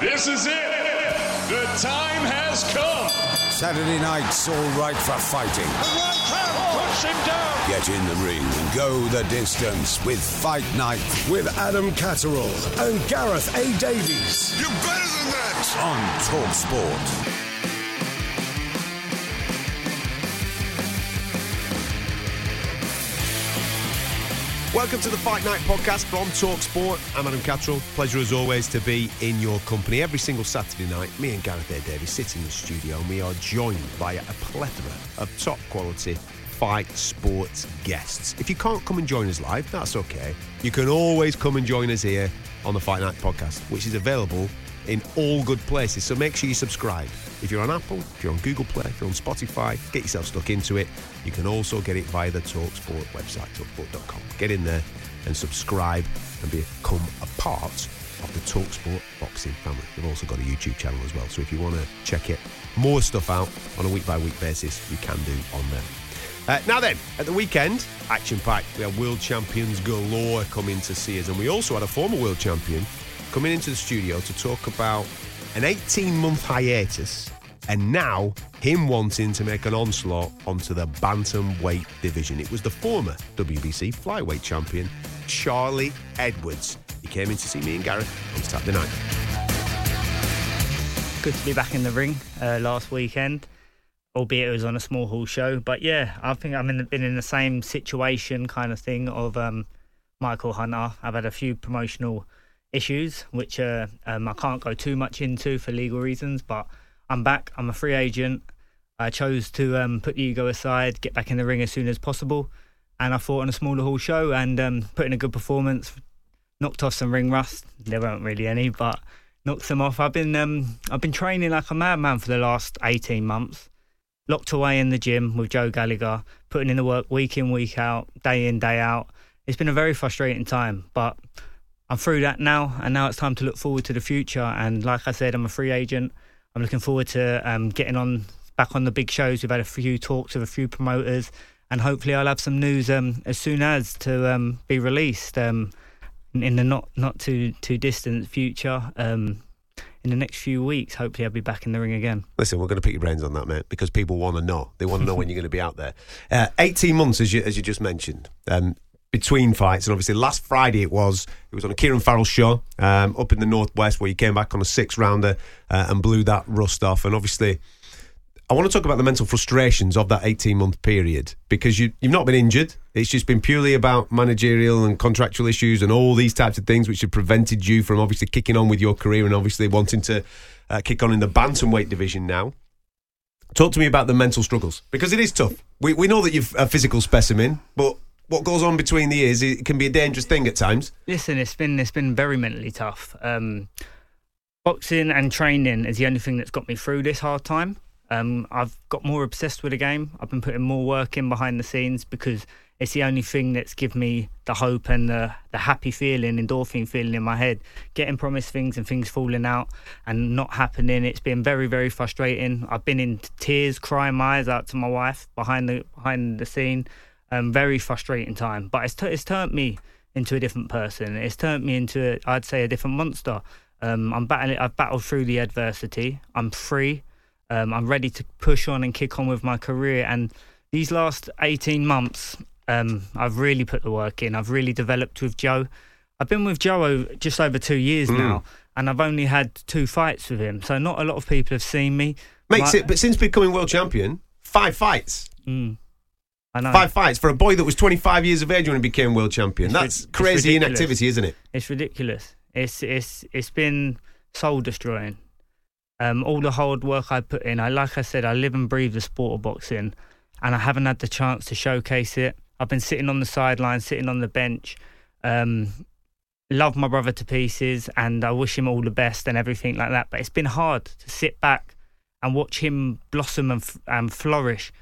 This is it. The time has come. Saturday night's all right for fighting. Push him down. Get in the ring and go the distance with Fight Night with Adam Catterall and Gareth A. Davies You're better than that. on Talk Sport. Welcome to the Fight Night podcast from Talk Sport. I'm Adam Catterall. Pleasure as always to be in your company every single Saturday night. Me and Gareth A. Davies sit in the studio and we are joined by a plethora of top quality fight sports guests. If you can't come and join us live, that's okay. You can always come and join us here on the Fight Night podcast, which is available in all good places. So make sure you subscribe. If you're on Apple, if you're on Google Play, if you're on Spotify, get yourself stuck into it. You can also get it via the TalkSport website, talksport.com. Get in there and subscribe and become a part of the TalkSport boxing family. We've also got a YouTube channel as well. So if you want to check it, more stuff out on a week by week basis, you can do on there. Uh, now then, at the weekend, action packed. We had world champions galore coming to see us, and we also had a former world champion coming into the studio to talk about an 18 month hiatus and now him wanting to make an onslaught onto the bantamweight division. It was the former WBC flyweight champion, Charlie Edwards. He came in to see me and Gareth on Saturday night. good to be back in the ring uh, last weekend, albeit it was on a small hall show. But yeah, I think I've been in the same situation kind of thing of um, Michael Hunter. I've had a few promotional issues, which uh, um, I can't go too much into for legal reasons. But I'm back. I'm a free agent. I chose to um, put the ego aside, get back in the ring as soon as possible, and I fought on a smaller hall show and um, put in a good performance. Knocked off some ring rust. There weren't really any, but knocked them off. I've been um, I've been training like a madman for the last 18 months. Locked away in the gym with Joe Gallagher, putting in the work week in, week out, day in, day out. It's been a very frustrating time, but I'm through that now, and now it's time to look forward to the future. And like I said, I'm a free agent. I'm looking forward to um, getting on back on the big shows. We've had a few talks with a few promoters, and hopefully I'll have some news um, as soon as to um, be released um, in- the not not too too distant future. Um, in the next few weeks, hopefully I'll be back in the ring again. Listen, we're going to pick your brains on that, mate, because people want to know. They want to know when you're going to be out there. Uh, 18 months, as you, as you just mentioned, between fights. And obviously, last Friday it was. It was on a Kieran Farrell show um, up in the Northwest where you came back on a six rounder uh, and blew that rust off. And obviously, I want to talk about the mental frustrations of that 18 month period because you, you've not been injured. It's just been purely about managerial and contractual issues and all these types of things which have prevented you from obviously kicking on with your career and obviously wanting to uh, kick on in the bantamweight division now. Talk to me about the mental struggles because it is tough. We, we know that you're a physical specimen, but what goes on between the ears it can be a dangerous thing at times. Listen, it's been it's been very mentally tough. Um, boxing and training is the only thing that's got me through this hard time. Um, I've got more obsessed with the game. I've been putting more work in behind the scenes because It's the only thing that's given me the hope and the, the happy feeling, endorphin feeling in my head. Getting promised things and things falling out and not happening. It's been very, very frustrating. I've been in tears, crying my eyes out to my wife behind the behind the scene. Um, very frustrating time. But it's, t- it's turned me into a different person. It's turned me into, I'd say, a different monster. Um, I'm battling. I've battled through the adversity. I'm free. Um, I'm ready to push on and kick on with my career. And these last 18 months, um, I've really put the work in. I've really developed with Joe. I've been with Joe o- just over two years Mm. now, and I've only had two fights with him. So not a lot of people have seen me. Makes My- it, but since becoming world champion, five fights. Mm. Five fights for a boy that was 25 years of age when he became world champion. It's That's it's crazy inactivity, isn't it? It's ridiculous. It's it's it's been soul destroying. Um, all the hard work I put in. I like I said, I live and breathe the sport of boxing, and I haven't had the chance to showcase it. I've been sitting on the sideline, sitting on the bench. Um, love my brother to pieces, and I wish him all the best and everything like that. But it's been hard to sit back and watch him blossom and, f- and flourish.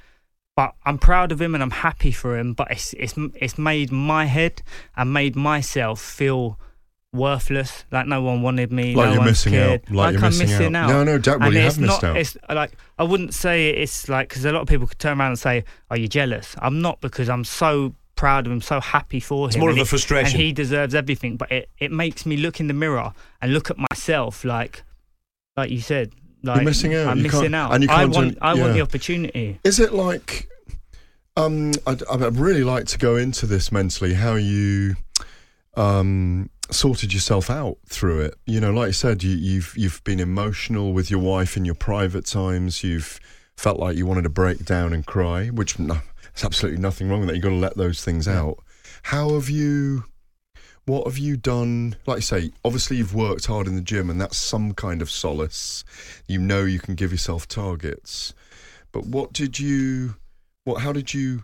But I'm proud of him and I'm happy for him. But it's it's it's made my head and made myself feel worthless. Like no one wanted me. Like no you're missing cared. out. Like you're I'm missing missing out. out. No, no, Jack, well, And you it's have missed not, out. It's like I wouldn't say it's like because a lot of people could turn around and say, "Are you jealous?" I'm not because I'm so proud of him, so happy for him. It's more and of a he- frustration. and he deserves everything. But it, it makes me look in the mirror and look at myself like, like you said, like missing out. I'm You missing out. and you I can't do- want I want the opportunity. Is it like? Um, I'd, I'd really like to go into this mentally. How you um, sorted yourself out through it? You know, like I said, you, you've you've been emotional with your wife in your private times. You've felt like you wanted to break down and cry, which no, there's absolutely nothing wrong with that. You've got to let those things out. How have you? What have you done? Like I say, obviously you've worked hard in the gym, and that's some kind of solace. You know you can give yourself targets. But what did you? What? How did you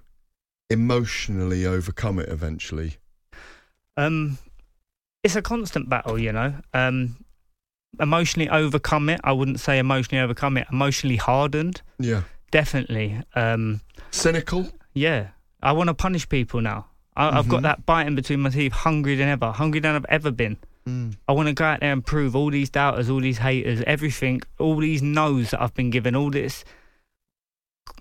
emotionally overcome it eventually? Um, it's a constant battle, you know. Um, emotionally overcome it. I wouldn't say emotionally overcome it. Emotionally hardened, Yeah. definitely. Um, Cynical. yeah, I want to punish people now. I, I've got Mhm. that bite in between my teeth, hungry than ever, hungry than I've ever been. Mm. I want to go out there and prove all these doubters, all these haters, everything, all these no's that I've been given, all this.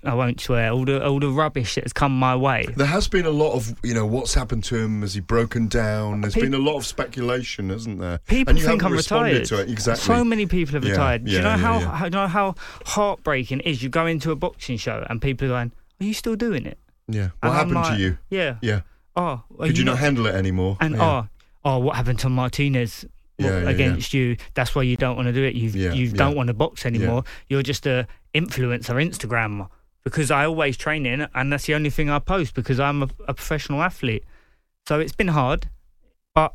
I won't swear. All the all the rubbish that has come my way. There has been a lot of, you know, what's happened to him? Has he broken down? There's Pe- been a lot of speculation, hasn't there? People and you think haven't I'm retired. to it exactly. So many people have Yeah, retired. Do you know yeah, how, yeah. how do you know how heartbreaking it is? You go into a boxing show and people are going, "Are you still doing it?" yeah. What And happened like, to you? Yeah. Yeah. Oh, Could you not handle it anymore? And yeah. oh, oh, what happened to Martinez? Yeah, yeah, yeah. against you. That's why you don't want to do it. You Yeah, you yeah. don't want to box anymore. You're just a influencer, Instagram. Because I always train in, and that's the only thing I post because I'm a, a professional athlete. So it's been hard, but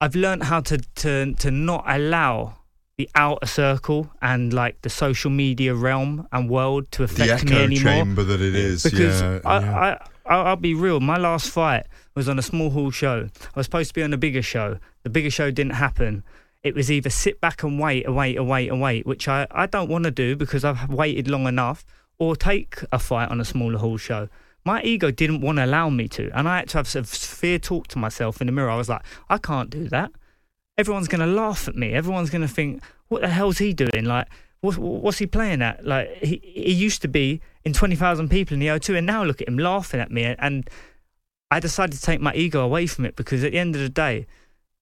I've learned how to to to not allow the outer circle and like the social media realm and world to the affect me echo anymore chamber that it is. because yeah, I, yeah. I, I, I'll be real. My last fight was on a small hall show. I was supposed to be on a bigger show. The bigger show didn't happen. It was either sit back and wait and wait and wait and wait, which I, I don't want to do because I've waited long enough, or take a fight on a smaller hall show. My ego didn't want to allow me to, and I had to have some fear talk to myself in the mirror. I was like, I can't do that. Everyone's going to laugh at me. Everyone's going to think, what the hell's he doing? Like, what, what's he playing at? Like, he, he used to be in 20,000 people in the O2, and now look at him laughing at me. And I decided to take my ego away from it because at the end of the day,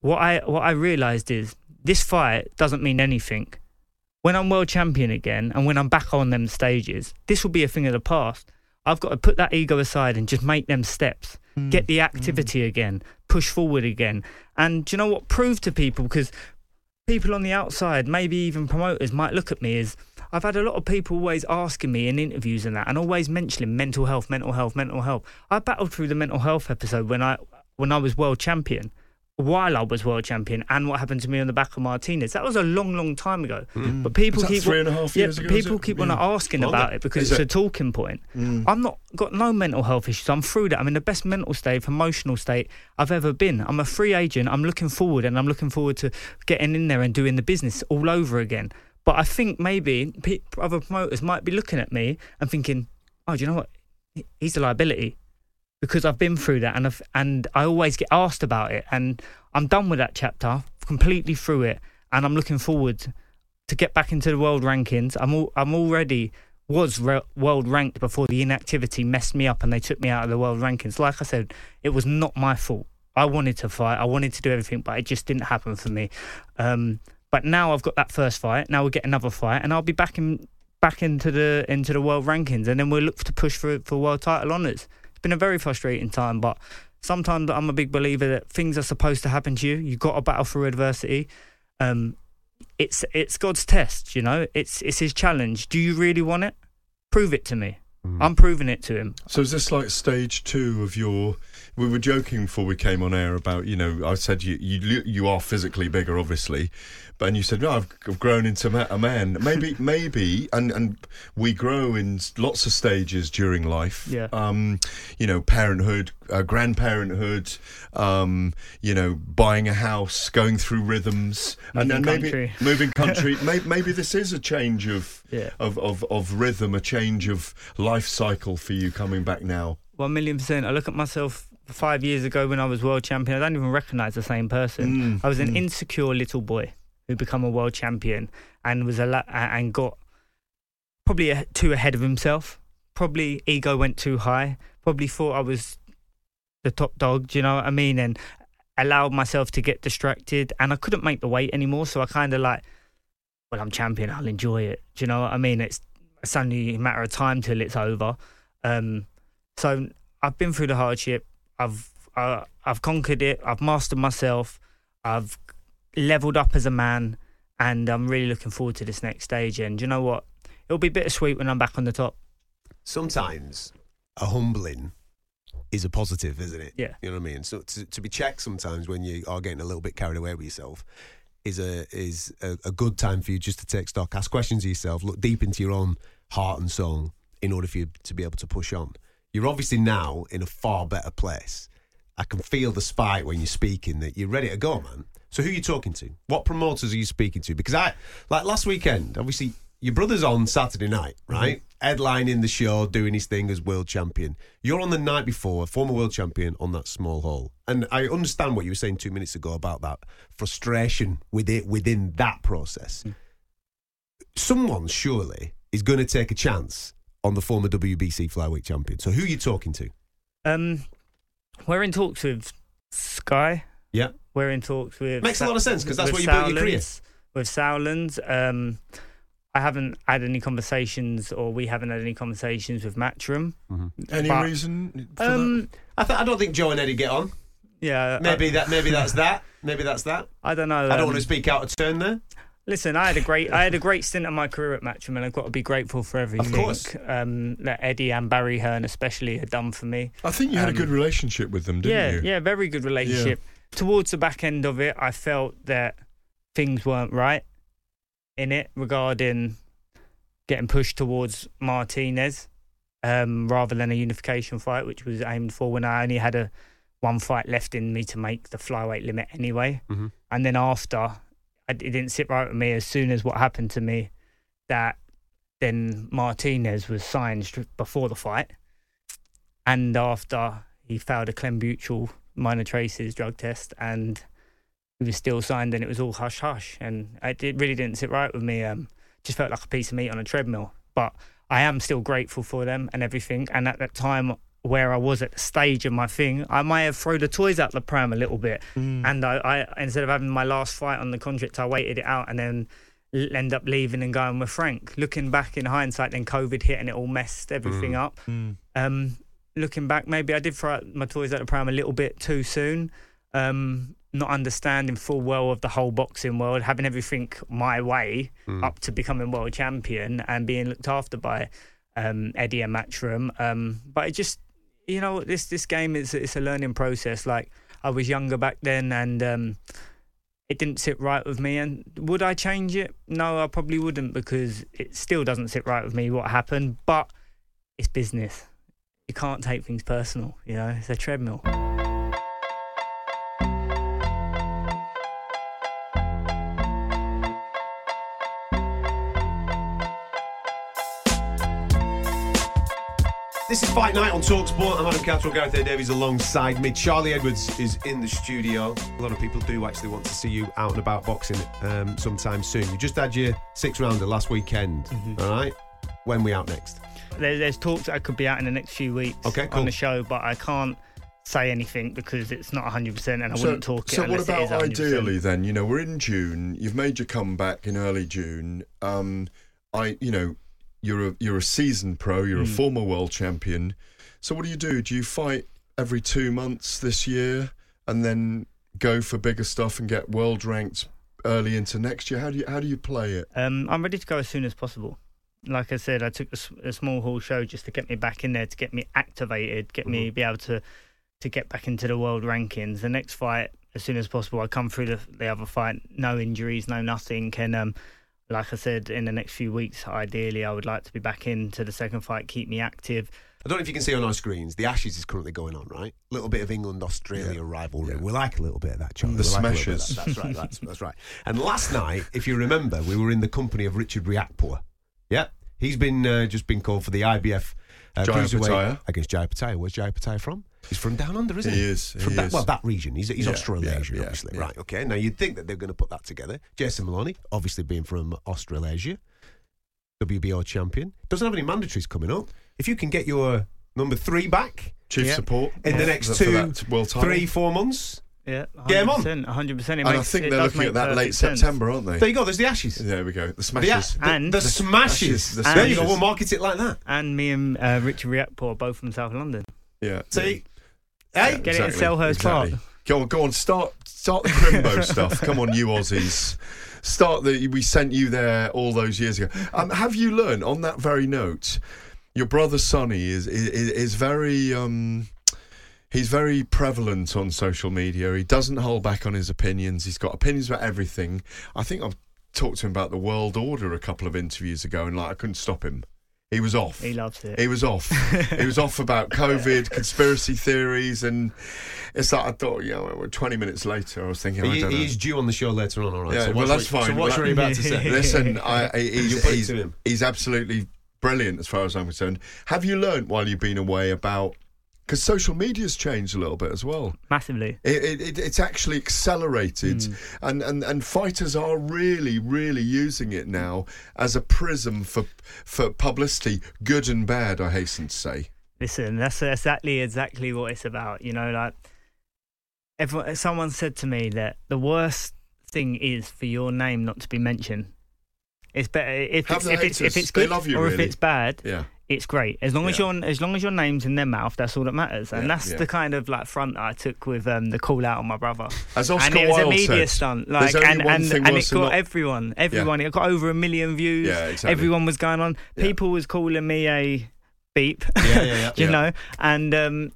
what I what I realised is this fight doesn't mean anything. When I'm world champion again, and when I'm back on them stages, this will be a thing of the past. I've got to put that ego aside and just make them steps, mm, get the activity mm. again, push forward again, and do you know what? Prove to people because people on the outside, maybe even promoters, might look at me as I've had a lot of people always asking me in interviews and that, and always mentioning mental health, mental health, mental health. I battled through the mental health episode when I when I was world champion, while I was world champion, and what happened to me on the back of Martinez. That was a long, long time ago. Hmm. But people keep three and a half yeah, years ago, people it? keep on Yeah. asking Longer. about it because it's it? a talking point. Hmm. I'm not got no mental health issues. I'm through that. I'm in the best mental state, emotional state I've ever been. I'm a free agent. I'm looking forward, and I'm looking forward to getting in there and doing the business all over again. But I think maybe other promoters might be looking at me and thinking, "Oh, do you know what? He's a liability. because I've been through that and I've, and I always get asked about it and I'm done with that chapter, completely through it, and I'm looking forward to get back into the world rankings. I'm all, I'm already was re- world ranked before the inactivity messed me up and they took me out of the world rankings. Like I said, it was not my fault. I wanted to fight, I wanted to do everything, but it just didn't happen for me. Um, but now I've got that first fight. Now we'll get another fight, and I'll be back in back into the into the world rankings, and then we'll look to push for for world title honours. It's been a very frustrating time, but sometimes I'm a big believer that things are supposed to happen to you. You've got to battle through adversity. Um, it's it's God's test, you know. It's it's His challenge. Do you really want it? Prove it to me. I'm proving it to him. So is this like stage two of your? We were joking before we came on air about you know I said you you you are physically bigger obviously, but and you said no I've, I've grown into ma- a man. Maybe maybe and and we grow in lots of stages during life. Yeah. Um, you know parenthood, uh, grandparenthood. Um, you know buying a house, going through rhythms, and then maybe country. moving country. maybe, maybe this is a change of Yeah. of, of of rhythm, a change of life cycle for you coming back now. One million percent. I look at myself five years ago when I was world champion. I don't even recognise the same person. Mm, I was an mm. insecure little boy who become a world champion and was a la- and got probably a, too ahead of himself. Probably ego went too high. Probably thought I was the top dog. Do you know what I mean? And allowed myself to get distracted, and I couldn't make the weight anymore. So I kind of like, well, I'm champion. I'll enjoy it. Do you know what I mean? It's it's only a matter of time till it's over. Um, so I've been through the hardship. I've uh, I've conquered it. I've mastered myself. I've leveled up as a man, and I'm really looking forward to this next stage. And you know what? It'll be bittersweet when I'm back on the top. Sometimes a humbling is a positive, isn't it? Yeah. You know what I mean? So to, to be checked sometimes when you are getting a little bit carried away with yourself is a is a, a good time for you just to take stock, ask questions of yourself, look deep into your own heart and soul in order for you to be able to push on. You're obviously now in a far better place. I can feel the spike when you're speaking that you're ready to go, man. So who are you talking to? What promoters are you speaking to? Because I like last weekend, obviously your brother's on Saturday night, mm-hmm. right? Headlining the show, doing his thing as world champion. You're on the night before, former world champion on that small hall. And I understand what you were saying two minutes ago about that frustration within within that process. Mm. Someone surely is going to take a chance on the former WBC flyweight champion. So who are you talking to? Um, we're in talks with Sky. Yeah. We're in talks with Makes a lot of sense, 'cause that's with where you built your career. With Sowlands, um, I haven't had any conversations, or we haven't had any conversations with Matchroom. Any But- reason for that? Um, I, th- I don't think Joe and Eddie get on. yeah, Maybe I, that. Maybe that's that. Maybe that's that. I don't know. I don't um, want to speak out of turn there. Listen, I had a great, I had a great stint in my career at Matchroom, and I've got to be grateful for everything. um, that Eddie and Barry Hearn especially had done for me. I think you had a um, good relationship with them, didn't yeah, you? yeah, very good relationship. Towards the back end of it, I felt that things weren't right in it regarding getting pushed towards Martinez um, rather than a unification fight, which was aimed for when I only had a one fight left in me to make the flyweight limit anyway. Mhm. And then after, it didn't sit right with me as soon as what happened to me that then Martinez was signed before the fight. And after he failed a clenbuterol minor traces drug test and he was still signed and it was all hush hush. And it, really didn't sit right with me. Um, just felt like a piece of meat on a treadmill. But I am still grateful for them and everything. And at that time where I was at the stage of my thing, I might have thrown the toys out the pram a little bit. And I, I instead of having my last fight on the contract, I waited it out and then end up leaving and going with Frank. Looking back in hindsight, then COVID hit and it all messed everything up. Um, looking back, maybe I did throw out my toys out the pram a little bit too soon. Um, not understanding full well of the whole boxing world, having everything my way up to becoming world champion and being looked after by um, Eddie and Matchroom. Um, but it just, you know, this this game is it's a learning process. Like I was younger back then, and um, it didn't sit right with me. And would I change it? No, I probably wouldn't because it still doesn't sit right with me what happened. But it's business. You can't take things personal. You know, it's a treadmill. This is Fight Night on Talksport. I'm Adam Catterall, Gareth A. Davies alongside me. Charlie Edwards is in the studio. A lot of people do actually want to see you out and about boxing um, sometime soon. You just had your six rounder last weekend, Mm-hmm. all right? When we out next? There, there's talks that I could be out in the next few weeks Okay, cool. on the show, but I can't say anything because it's not 100% and I wouldn't talk it so what about it is 100%. ideally then? You know, we're in June. You've made your comeback in early June. Um, I, you know, you're a you're a seasoned pro. You're a Hmm. former world champion. So what do you do? Do you fight every two months this year and then go for bigger stuff and get world ranked early into next year? How do you how do you play it? Um, I'm ready to go as soon as possible. Like I said, I took a small hall show just to get me back in there, to get me activated, get Mm-hmm. me be able to to get back into the world rankings. The next fight, as soon as possible, I come through the, the other fight, no injuries, no nothing. And um, like I said, in the next few weeks, ideally, I would like to be back into the second fight, keep me active. I don't know if you can see on our screens. The Ashes is currently going on, right? A little bit of England Australia rivalry. We like a little bit of that, Charlie. The We like a little bit of smashes. that. That's right. That's, that's right. And last night, if you remember, we were in the company of Richard Riakporhe. Yeah, he's been uh, just been called for the IBF uh, Jaya cruiserweight Pattaya. against Jai Opetaia. Where's Jai Opetaia from? He's from down under, isn't he? He is, From he that, is. Well, that region. He's, he's Yeah, Australasian, yeah, yeah, obviously. yeah. Right. Okay. Now you'd think that they're going to put that together. Jason Moloney, obviously being from Australasia. WBO champion. Doesn't have any mandatories coming up. If you can get your number three back Chief Yeah. support in the next for two, that world title. three, four months, Yeah, Get 'em on. 100%. 100%. It and I makes- think it they're looking at that late sense. September, aren't they? there you go. There's the Ashes. There we go. The The, smashes. the, And- the The smashes. the there you go. We'll market it like that. And me and uh, Richard Riakporhe are both from South London. yeah. See, Yeah, hey, Get it in Selhurst Park. Go on, go on. Start, start the Crimbo stuff. Come on, you Aussies. Start the. We sent you there all those years ago. Um, have you learned on that very note? Your brother Sunny is is, is very. Um, He's very prevalent on social media. He doesn't hold back on his opinions. He's got opinions about everything. I think I've talked to him about the world order a couple of interviews ago, and like I couldn't stop him. He was off. He loves it. He was off. he was off about COVID, conspiracy theories, and it's like I thought. You know, 20 minutes later, I was thinking, I he, don't know. he's due on the show later on. All right. Yeah, so well, what's that's what- fine. So what's Well, you about to say? Listen, I, I- he's, he's, he's absolutely brilliant as far as I'm concerned. Have you learnt while you've been away about because social media's changed a little bit as well? Massively. It, it, it, it's actually accelerated, hmm. and, and, and fighters are really, really using it now as a prism for for publicity, good and bad. I hasten to say. Listen, that's exactly exactly what it's about. You know, like everyone, someone said to me that the worst thing is for your name not to be mentioned. It's better if Have it's, if it's if it's good or if it's bad. Yeah. It's great as long as your as long as your name's in their mouth. That's all that matters, and Yeah, that's yeah. the kind of like front that I took with um, the call out on my brother. As Oscar and it was Wilde a media said, stunt, like and and, and it got not- everyone, everyone. It got over a million views. Yeah, exactly. Everyone was going on. Yeah. People was calling me a beep. Yeah, yeah, yeah. You Yeah. know? And um,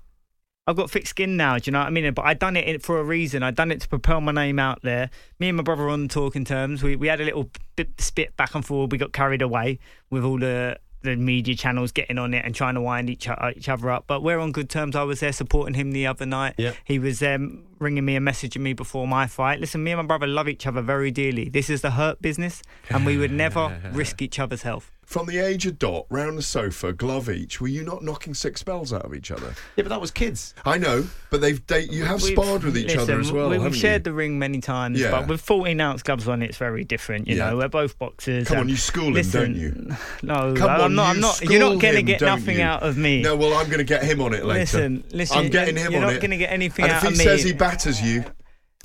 I've got thick skin now. Do you know what I mean? But I done it for a reason. I done it to propel my name out there. Me and my brother on talking terms. We we had a little bit spit back and forth. We got carried away with all the. The media channels getting on it and trying to wind each, o- each other up, but we're on good terms. I was there supporting him the other night. Yeah. He was um, ringing me and messaging me before my fight. Listen, me and my brother love each other very dearly. This is the hurt business, and we would never risk each other's health. From the age of dot, round the sofa, glove each, were you not knocking six bells out of each other? Yeah, but that was kids. I know, but they've they, you have We've- sparred with each other as well. we- We've haven't shared you? the ring many times, Yeah. but with 14 ounce gloves on, it's very different. You Yeah. know, we're both boxers. Come on, and you school him, don't you? No, Come I'm on, not. you I'm not. school You're not going to him, get don't nothing you? out of me. No, well, I'm going to get him on it later. Listen, listen. I'm getting him on it. you're not going to get anything and out if he of me. says he batters you,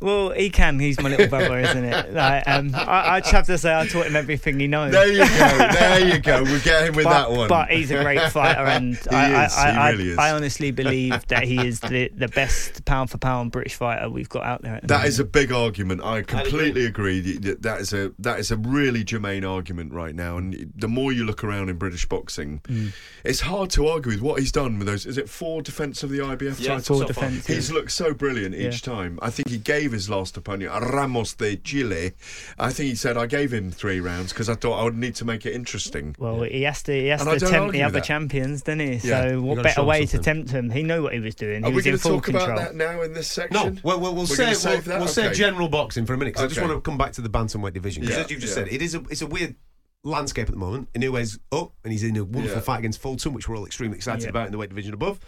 well, he can. He's my little brother, isn't it? Like, um, I, I just have to say, I taught him everything he knows. there you go, there you go. We'll get him with but, that one. But he's a great fighter, and He I, is, I, he I, really is. I honestly believe that he is the, the best pound for pound British fighter we've got out there. At the That moment. is a big argument. I completely agree. That that is a that is a really germane argument right now. And the more you look around in British boxing, Mm. it's hard to argue with what he's done with those. Is it four defence of the IBF Yeah, title? Four so far. defences. He's looked so brilliant each time. I think he gave his last opponent, Ramos de Chile. I think he said I gave him three rounds because I thought I would need to make it interesting. Well, he has to. He has And to tempt the other that. champions, doesn't he? Yeah. So, what better show him way to tempt him? He knew what he was doing. Are he we was in going to full talk control. about that now in this No, section? well, we'll, we'll We're say we'll, we'll say general boxing for a minute because I just want to come back to the bantamweight division because Yeah, as you've just yeah. said, it is a it's a weird landscape at the moment. Inoue's up and he's in a wonderful Yeah. fight against Fulton, which we're all extremely excited Yeah. about in the weight division above.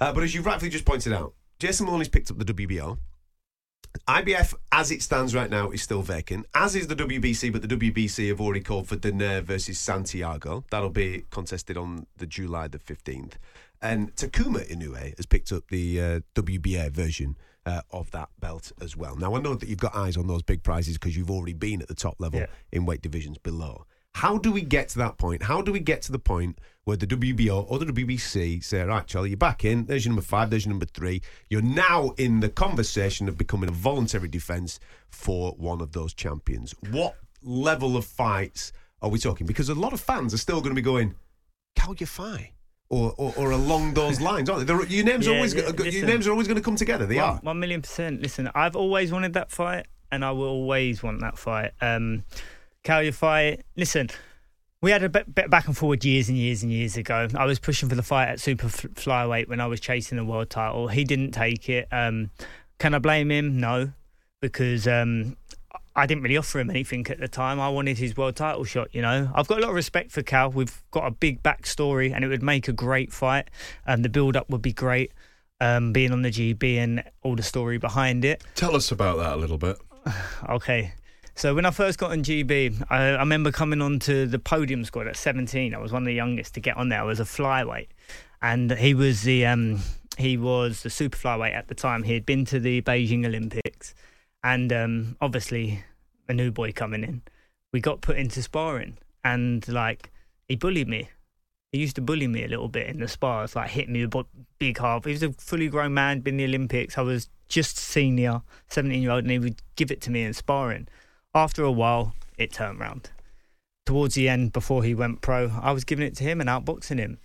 Uh, but as you've rightfully just pointed out, Jason Moloney's picked up the WBO. IBF, as it stands right now, is still vacant, as is the WBC, but the WBC have already called for Donaire versus Santiago. That'll be contested on the July the 15th. And Takuma Inoue has picked up the uh, WBA version uh, of that belt as well. Now, I know that you've got eyes on those big prizes because you've already been at the top level Yeah. in weight divisions below. How do we get to that point? How do we get to the point where the WBO or the WBC say, right, Charlie, you're back in. There's your number five. There's your number three. You're now in the conversation of becoming a voluntary defence for one of those champions. What level of fights are we talking? Because a lot of fans are still going to be going, Kal Yafai. Or, or, or along those lines, aren't they? They're- your names are Yeah, always yeah, go- your names are always going to come together. They one, are. one million percent. Listen, I've always wanted that fight, and I will always want that fight. Um, Calio fight. Listen, we had a bit, bit back and forward years and years and years ago. I was pushing for the fight at super flyweight when I was chasing the world title. He didn't take it. Um, can I blame him? No, because um, I didn't really offer him anything at the time. I wanted his world title shot. You know, I've got a lot of respect for Kal. We've got a big backstory, and it would make a great fight. And the build up would be great. Um, being on the GB and all the story behind it. Tell us about that a little bit. Okay. So when I first got on GB, I, I remember coming onto the podium squad at 17. I was one of the youngest to get on there. I was a flyweight, and he was the um, he was the super flyweight at the time. He had been to the Beijing Olympics, and um, obviously a new boy coming in. We got put into sparring, and like he bullied me. He used to bully me a little bit in the spars, like hit me with a big half. He was a fully grown man, been in the Olympics. I was just senior, 17 year old, and he would give it to me in sparring. After a while, it turned round. Towards the end, before he went pro, I was giving it to him and outboxing him.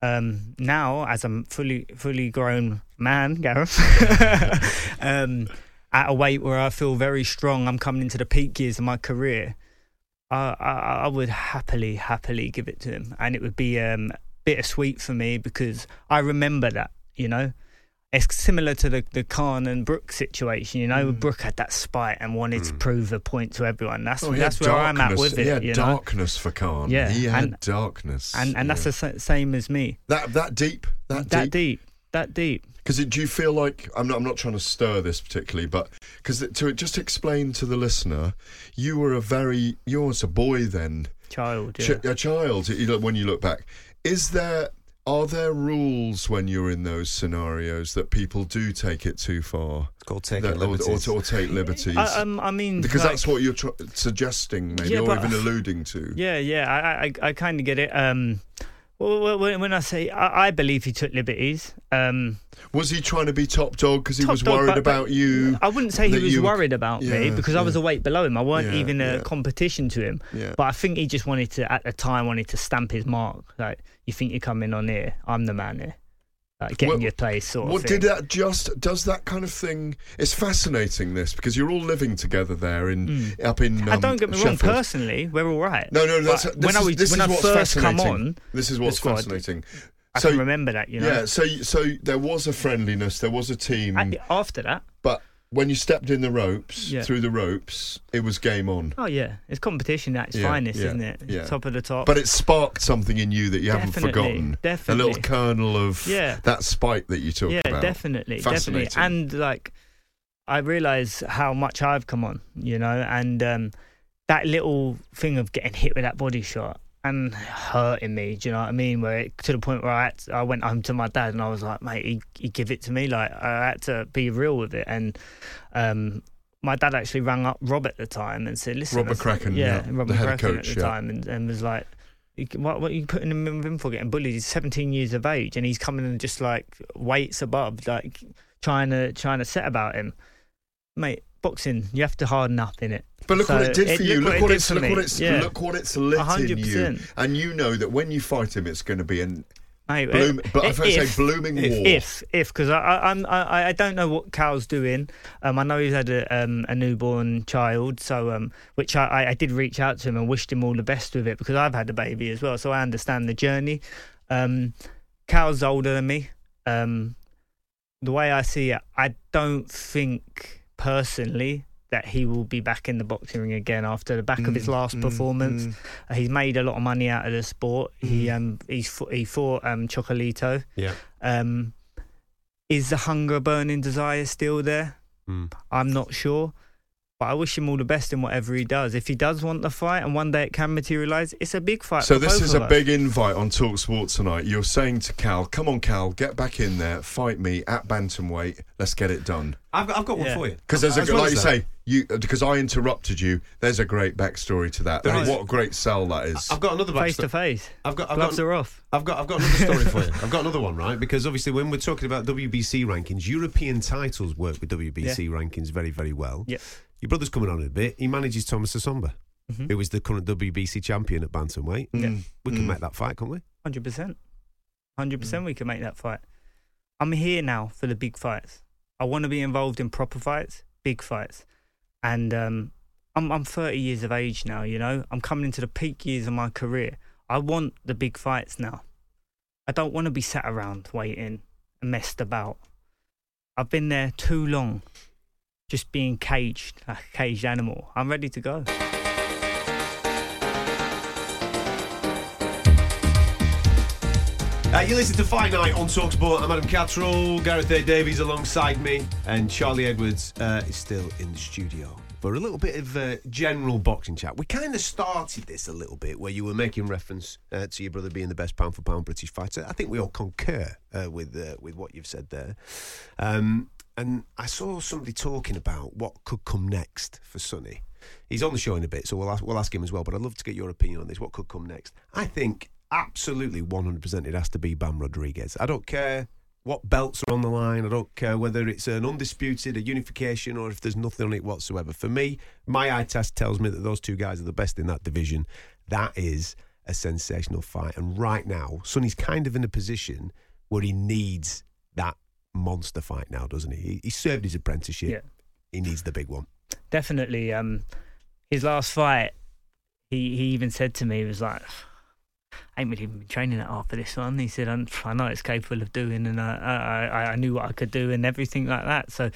Um, now, as a fully fully grown man, Gareth, um, at a weight where I feel very strong, I'm coming into the peak years of my career. I, I, I would happily, happily give it to him, and it would be um, bittersweet for me because I remember that. You know, it's similar to the the Khan and Brook situation. You know, mm. Brook had that spite and wanted to mm. prove a point to everyone. That's Oh, that's where I'm at with it. Had you know, darkness for Khan. Yeah, he had and- darkness. and and that's the same as me. that that deep. That, That deep. deep, that deep. Because do you feel like I'm not? I'm not trying to stir this particularly, but because to just explain to the listener, you were a very you was a boy then, Child, Ch- a child. When you look back, is there are there rules when you're in those scenarios that people do take it too far, It's called taking That- or, or, or take liberties? I, um, I mean, because like- that's what you're tr- suggesting, maybe, Yeah, or but- even alluding to. Yeah, yeah, I, I, I kind of get it. Um, well, when I say I, believe he took liberties. Um, Was he trying to be top dog because he was dog, worried but- but about you? I wouldn't say he was worried about me Yeah, because I was a weight below him. I weren't Yeah, even a yeah. competition to him. Yeah. But I think he just wanted to, at the time, wanted to stamp his mark. Like, you think you're coming on here? I'm the man here. Like, get Well, your place, sort What of thing. did that just does that kind of thing? It's fascinating this because you're all living together there in up in. Um, and don't get me wrong, Sheffield. personally, we're all right. No, no, that's, this when I was when is I first come on. This is what's squad, fascinating. I so can remember that, you know. yeah, so so there was a friendliness, there was a team, I- after that, when you stepped in the ropes Yeah. through the ropes, it was game on. oh yeah, it's competition at its Yeah, finest, yeah, isn't it? yeah. Top of the top. But it sparked something in you that you haven't forgotten. definitely. A little kernel of Yeah. that spike that you talked yeah, about. definitely, definitely. And like, I realise how much I've come on, you know, and um, that little thing of getting hit with that body shot and hurting me. Do you know what I mean? Where it, to the point where I had to- I went home to my dad and I was like, mate, he, he give it to me. Like I had to be real with it. And um, my dad actually rang up Rob at the time and said, listen, Rob I said- yeah, yeah, Rob the coach, at the yeah. time, and, and was like. "You can- What, what are you putting him in him for getting bullied? He's 17 years of age and he's coming and just like weights above, like trying to trying to set about him. Mate, boxing, you have to harden up in it. But look what it did for you. Look, it what did it's for look what it's yeah. look what it's lit in you, and you know that when you fight him, it's going to be an Mate, bloom- if- but I was gonna say if- blooming if, war. If if because I, I I'm I, I don't know what Kal's doing. Um, I know he's had a um a newborn child, so um which I, I I did reach out to him and wished him all the best with it because I've had a baby as well, so I understand the journey. Um, Kal's older than me. Um, the way I see it, I don't think personally that he will be back in the boxing ring again after the back of his last performance. Uh, he's made a lot of money out of the sport. He um he's fought, he fought um Chocolatito. Yeah. Um, is the hunger, burning desire still there? Mm. I'm not sure. But I wish him all the best in whatever he does. If he does want the fight and one day it can materialise, it's a big fight. So for this is a us. big invite on Talk Sport tonight. You're saying to Kal, "Come on, Kal, get back in there, fight me at bantamweight. Let's get it done." I've got, I've got one for you. Because there's a As well like you that, say, you because I interrupted you. There's a great backstory to that. There That- is. what a great sell that is. I've got another face to face. I've got, I've Gloves got, are off. I've got, I've got another story for you. I've got another one, right? Because obviously, when we're talking about WBC rankings, European titles work with WBC rankings very, very well. Yeah. Your brother's coming on in a bit. He manages Thomas Essomba, Mhm. who is the current WBC champion at bantamweight. Mm, We can mm. make that fight, can't we? Hundred percent, hundred percent. We can make that fight. I'm here now for the big fights. I want to be involved in proper fights, big fights, and um, I'm I'm 30 years of age now. You know, I'm coming into the peak years of my career. I want the big fights now. I don't want to be sat around waiting and messed about. I've been there too long, just being caged like a caged animal. I'm ready to go. Uh, you listen to Fight Night on Talksport. I'm Adam Catterall, Gareth A. Davies alongside me, and Charlie Edwards uh, is still in the studio for a little bit of uh, general boxing chat. We kind of started this a little bit where you were making reference uh, to your brother being the best pound for pound British fighter. I think we all concur uh, with uh, with what you've said there. Um, and I saw somebody talking about what could come next for Sunny. He's on the show in a bit, so we'll ask, we'll ask him as well. But I'd love to get your opinion on this. What could come next? I think absolutely 100% it has to be Bam Rodriguez. I don't care what belts are on the line. I don't care whether it's an undisputed, a unification, or if there's nothing on it whatsoever. For me, my eye test tells me that those two guys are the best in that division. That is a sensational fight. And right now, Sunny's kind of in a position where he needs that monster fight now, doesn't he? He, served his apprenticeship. Yeah. He needs the big one. definitely. Um, his last fight, he he even said to me, he was like, "I ain't really even been training that hard for this one." He said, I'm, know it's capable of doing, and I, I I knew what I could do, and everything like that." So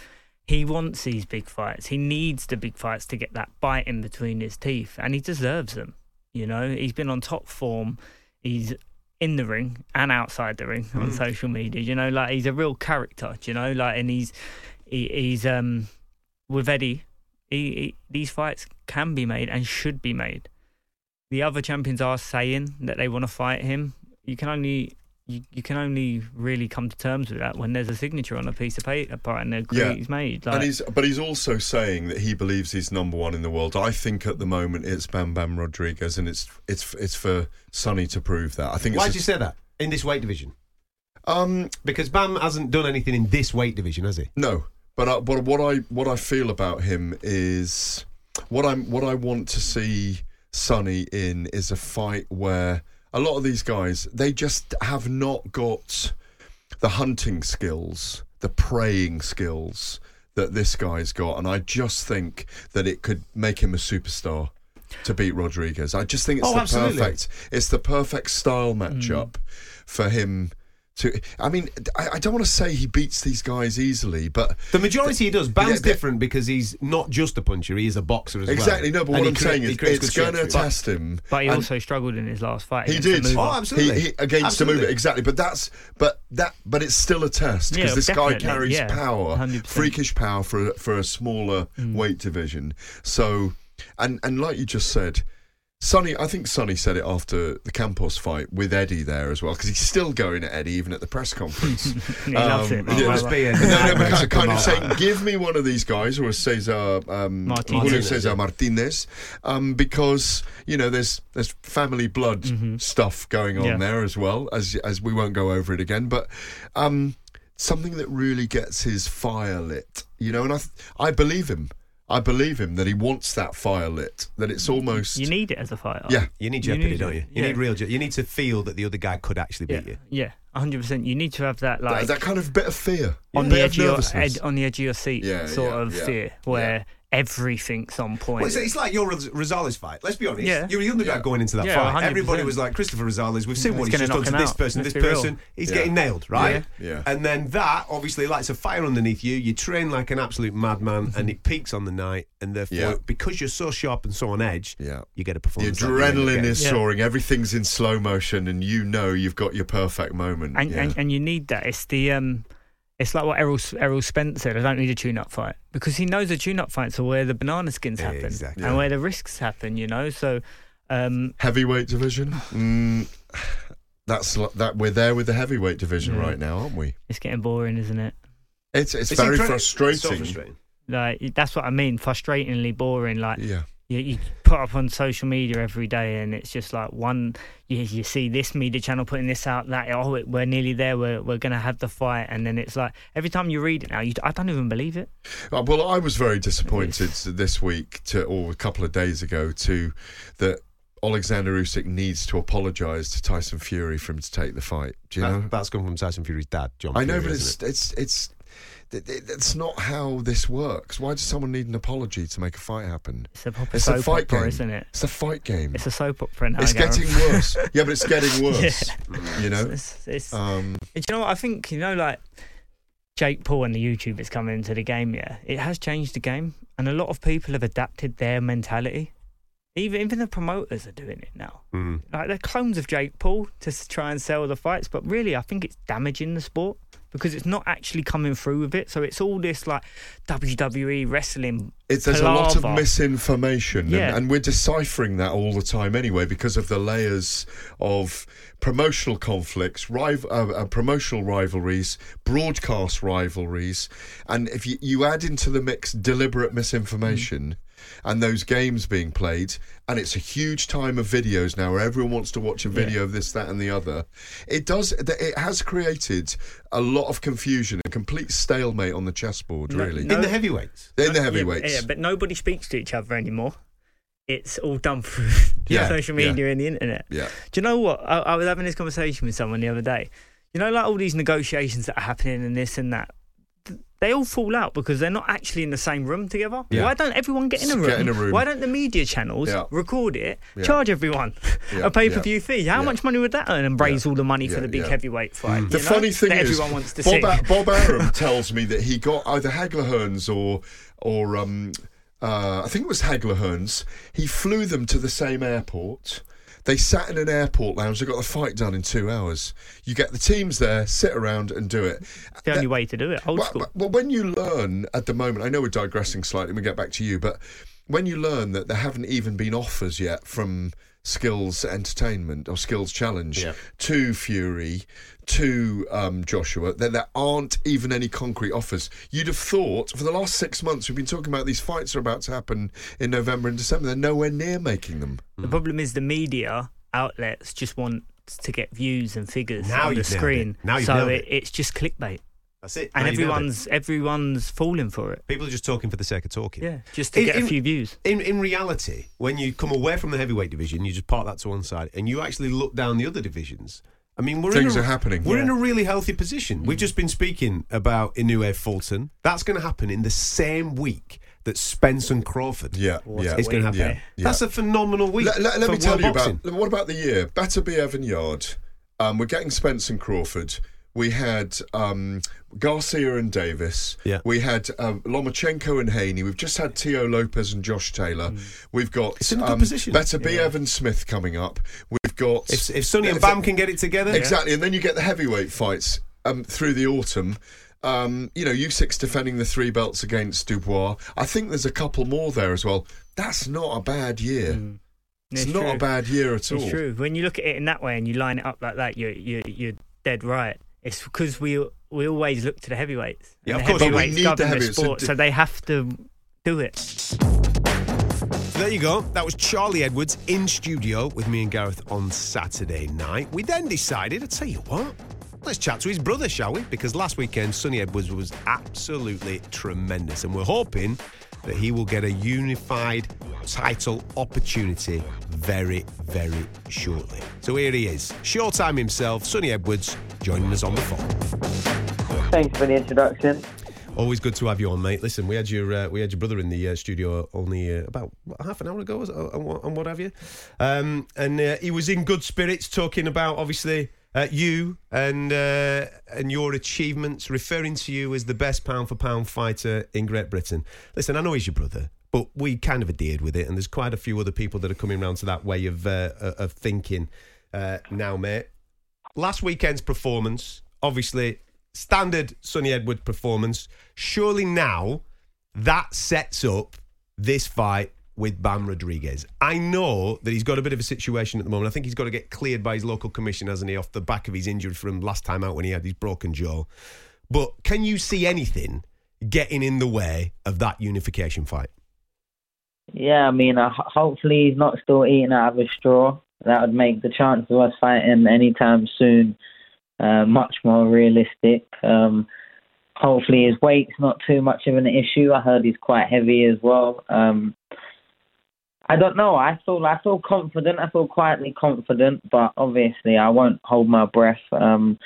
he wants these big fights. He needs the big fights to get that bite in between his teeth, and he deserves them. You know, he's been on top form. He's in the ring and outside the ring on social media. You know, like he's a real character. You know, like and he's he, he's um with Eddie. He, he, these fights can be made and should be made. The other champions are saying that they want to fight him. You can only you, you can only really come to terms with that when there's a signature on a piece of paper and the Yeah. agree's made. and he's, but he's also saying that he believes he's number one in the world. I think at the moment it's Bam Bam Rodriguez, and it's it's it's for Sunny to prove that. I think. Why did you say that in this weight division? Um, Because Bam hasn't done anything in this weight division, has he? No, but I, but what I what I feel about him is what I'm what I want to see Sunny in is a fight where a lot of these guys they just have not got the hunting skills, the praying skills that this guy's got, and I just think that it could make him a superstar to beat Rodriguez. I just think it's Oh, the absolutely. perfect it's the perfect style mm. matchup for him. To, I mean, I, I don't want to say he beats these guys easily, but The majority he does. Bam's Yeah, different because he's not just a puncher; he is a boxer as well. exactly no. But And what I'm crea- saying he is, it's going to shape for it. test him. but he also struggled in his last fight. he against did. Samuva. Oh, absolutely. He, he, against Absolutely. Samuva, exactly. But that's but that but it's still a test because Yeah, this guy carries yeah, power, 100%. freakish power for a- for a smaller Mm. weight division. So, and and like you just said. Sunny, I think Sunny said it after the Campos fight with Eddie there as well, because he's still going at Eddie even at the press conference. he loves it. Um, He Yeah. must be a No, no, nightmare kind, kind of saying, give me one of these guys, or Cesar um, Martinez. Julio Cesar Martinez, um, because you know there's there's family blood stuff going on Yeah. there as well. As as we won't go over it again, but um, something that really gets his fire lit, you know, and I th- I believe him. I believe him that he wants that fire lit. That it's almost You need it as a fighter. yeah. You need You jeopardy, need don't you? You yeah. need real. Je- you need to feel that the other guy could actually yeah, beat you. yeah, hundred percent. You need to have that like that, that kind of bit of fear on bit the edge of your ed, on the edge of your seat Yeah, sort yeah, of yeah, fear where everything's on point. Well, it's, it's like your Rosales fight. Let's be honest. Yeah. You're a underdog going into that Yeah, fight. 100%. Everybody was like, Cristofer Rosales, we've seen He's what he's just done to this out. person, Let's this be real. person. He's Yeah. getting nailed, right? Yeah. Yeah. And then that obviously lights a fire underneath you. You train like an absolute madman and it peaks on the night. And therefore, Yeah. because you're so sharp and so on edge, Yeah. you get a performance. the end of the adrenaline game. is Yeah. soaring. Everything's in slow motion, and you know you've got your perfect moment. and, yeah. and and you need that. It's the um, it's like what Errol Errol Spence said. I don't need a tune-up fight because he knows the tune-up fights are where the banana skins happen Exactly. and where the risks happen. You know, so um, heavyweight division. Mm, that's that. We're there with the heavyweight division Yeah. right now, aren't we? it's getting boring, isn't it? It's it's, It's very incredi- frustrating. So frustrating. Like that's what I mean. Frustratingly boring. Like Yeah. You, you put up on social media every day, and it's just like one. You, you see this media channel putting this out, that oh, it, we're nearly there. We're we're gonna have the fight, and then it's like every time you read it now, you, I don't even believe it. Uh, Well, I was very disappointed this week, to, or a couple of days ago, to that Alexander Usyk needs to apologise to Tyson Fury for him to take the fight. Do you That- know? that's come from Tyson Fury's dad, John. I know, Fury, but it's it? it's it's th- th- that's not how this works. Why does someone need an apology to make a fight happen? It's a proper It's a fight opera, game, isn't it? It's a fight game. It's a soap opera now. It's getting worse. yeah, but it's getting worse. You know. It's, it's, Um, Do you know what I think? You know, like Jake Paul and the YouTubers coming into the game. Yeah, it has changed the game, and a lot of people have adapted their mentality. Even even the promoters are doing it now. Mhm. Like they're clones of Jake Paul to try and sell the fights, but really, I think it's damaging the sport because it's not actually coming through with it. So it's all this like WWE wrestling. It's, there's a lot of misinformation, and- Yeah. and, we're deciphering that all the time anyway because of the layers of promotional conflicts, rival, uh, uh, promotional rivalries, broadcast rivalries, and if you, you add into the mix deliberate misinformation. And those games being played, and it's a huge time of videos now where everyone wants to watch a video of this, that, and the other. It does. It has created a lot of confusion, a complete stalemate on the chessboard. No- Really, no- In the heavyweights. in the heavyweights. Yeah, but nobody speaks to each other anymore. It's all done through Yeah, social media and the internet. Yeah. Do you know what? I, I was having this conversation with someone the other day. You know, like all these negotiations that are happening and this and that. Th- They all fall out because they're not actually in the same room together. Yeah. Why don't everyone get in a room? Get in a room. Why don't the media channels Yeah. record it, Yeah. charge everyone a pay per view fee? How much money would that earn and raise all the money for the big heavyweight fight? The know, funny thing that is, everyone wants to Bob, see. Bob Arum tells me that he got either Hagler-Hearns or or um, uh, I think it was Hagler-Hearns. He flew them to the same airport. They sat in an airport lounge. They got the fight done in two hours. You get the teams there, sit around and do it. It's the only way to do it. Old Well, school. well, when you learn at the moment, I know we're digressing slightly. We get back to you, but when you learn that there haven't even been offers yet from Skills Entertainment or Skills Challenge Yeah. to Fury to um, Joshua, that there aren't even any concrete offers. You'd have thought for the last six months we've been talking about these fights are about to happen in November and December. They're nowhere near making them. The problem is the media outlets just want to get views and figures Now on the you've nailed screen. it. Now you've so it, it. it's just clickbait, That's it. and Now you it. everyone's everyone's falling for it. People are just talking for the sake of talking. Yeah, just to In- get in- a few views. In in reality, when you come away from the heavyweight division, you just park that to one side, and you actually look down the other divisions. I mean, we're Things in a, are happening. We're in a really healthy position. We've just been speaking about Inoue Fulton. That's going to happen in the same week that Spence and Crawford. Yeah, What yeah. a It's going to happen. Yeah, yeah. That's a phenomenal week. Let, let- let for me tell world you boxing. about what about the year? Beterbiev and Yarde. Um, we're getting Spence and Crawford. We had um, Garcia and Davis. Yeah. We had um, Lomachenko and Haney. We've just had Teo Lopez and Josh Taylor. We've got It's in a good um, position. Beterbiev and Smith coming up. We've got If, if Sunny and Bam can get it together, exactly, and then you get the heavyweight fights um, through the autumn. Um, you know, Usyk's defending the three belts against Dubois. I think there's a couple more there as well. That's not a bad year. It's, It's not true. a bad year at all. It's true. When you look at it in that way and you line it up like that, you're you're, you're dead right. It's because we we always look to the heavyweights. Yeah, of the course. We need the heavyweights to sport, do- so they have to do it. There you go. That was Charlie Edwards in studio with me and Gareth on Saturday night. We then decided, I'll tell you what, let's chat to his brother, shall we? Because last weekend, Sunny Edwards was absolutely tremendous, and we're hoping that he will get a unified title opportunity very, very shortly. So here he is, Showtime himself, Sunny Edwards, joining us on the phone. Thanks for the introduction. Always good to have you on, mate. Listen, we had your uh, we had your brother in the uh, studio only uh, about half an hour ago, and, what, what have you, um, and uh, he was in good spirits, talking about obviously uh, you and uh, and your achievements, referring to you as the best pound for pound fighter in Great Britain. Listen, I know he's your brother, but we kind of adhered with it, and there's quite a few other people that are coming around to that way of uh, of thinking uh, now, mate. Last weekend's performance, obviously, standard Sunny Edwards performance. Surely now that sets up this fight with Bam Rodriguez. I know that he's got a bit of a situation at the moment. I think he's got to get cleared by his local commission, hasn't he, off the back of his injury from last time out when he had his broken jaw. But can you see anything getting in the way of that unification fight? Yeah, I mean, uh, hopefully he's not still eating out of a straw. That would make the chance of us fighting anytime soon uh, much more realistic. Um, hopefully his weight's not too much of an issue. I heard he's quite heavy as well. Um, I don't know. I feel I feel confident. I feel quietly confident, but obviously I won't hold my breath. Um,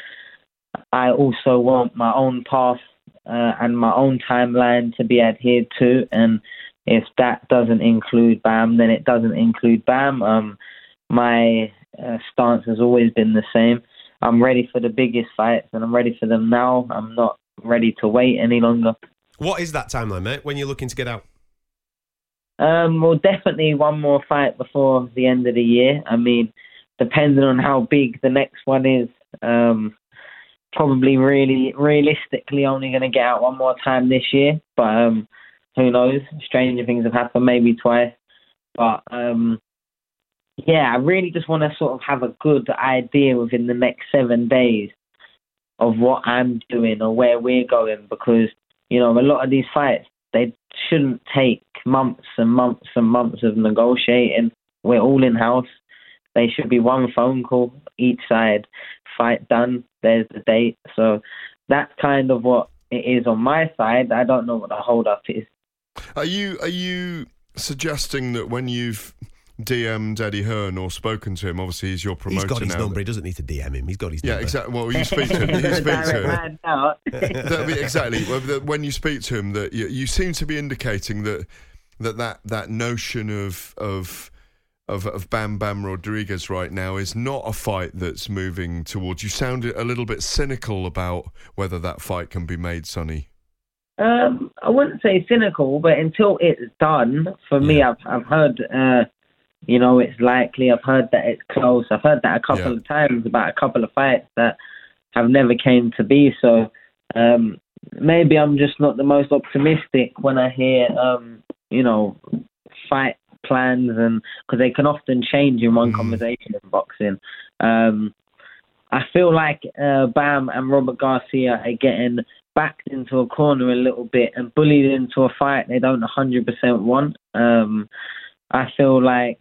I also want my own path uh, and my own timeline to be adhered to, and if that doesn't include BAM, then it doesn't include BAM. Um, my uh, stance has always been the same. I'm ready for the biggest fights, and I'm ready for them now. I'm not ready to wait any longer. What is that timeline, mate? When you're looking to get out? Um, well, definitely one more fight before the end of the year. I mean, depending on how big the next one is, um, probably really realistically only going to get out one more time this year. But um, who knows? Stranger things have happened, maybe twice. But um, yeah, I really just want to sort of have a good idea within the next seven days of what I'm doing or where we're going because you know a lot of these fights they shouldn't take months and months and months of negotiating. We're all in house. They should be one phone call each side. Fight done. There's the date. So that's kind of what it is on my side. I don't know what the hold up is. Are you are you suggesting that when you've DM'd Eddie Hearn or spoken to him, obviously he's your promoter He's got his now. number. He doesn't need to DM him. He's got his number. Yeah, number. exactly. Well, you speak to him. You speak to him. That- exactly. When you speak to him, that you, you seem to be indicating that that that, that notion of of of of Bam Bam Rodriguez right now is not a fight that's moving towards. You sounded a little bit cynical about whether that fight can be made, Sunny. Um, I wouldn't say cynical, but until it's done, for me, I've I've heard, uh, you know, it's likely. I've heard that it's close. I've heard that a couple Yeah. of times about a couple of fights that have never came to be. So um, maybe I'm just not the most optimistic when I hear, um, you know, fight plans and because they can often change in one conversation in boxing. Um, I feel like uh, Bam and Robert Garcia are getting backed into a corner a little bit and bullied into a fight they don't 100% want. Um, I feel like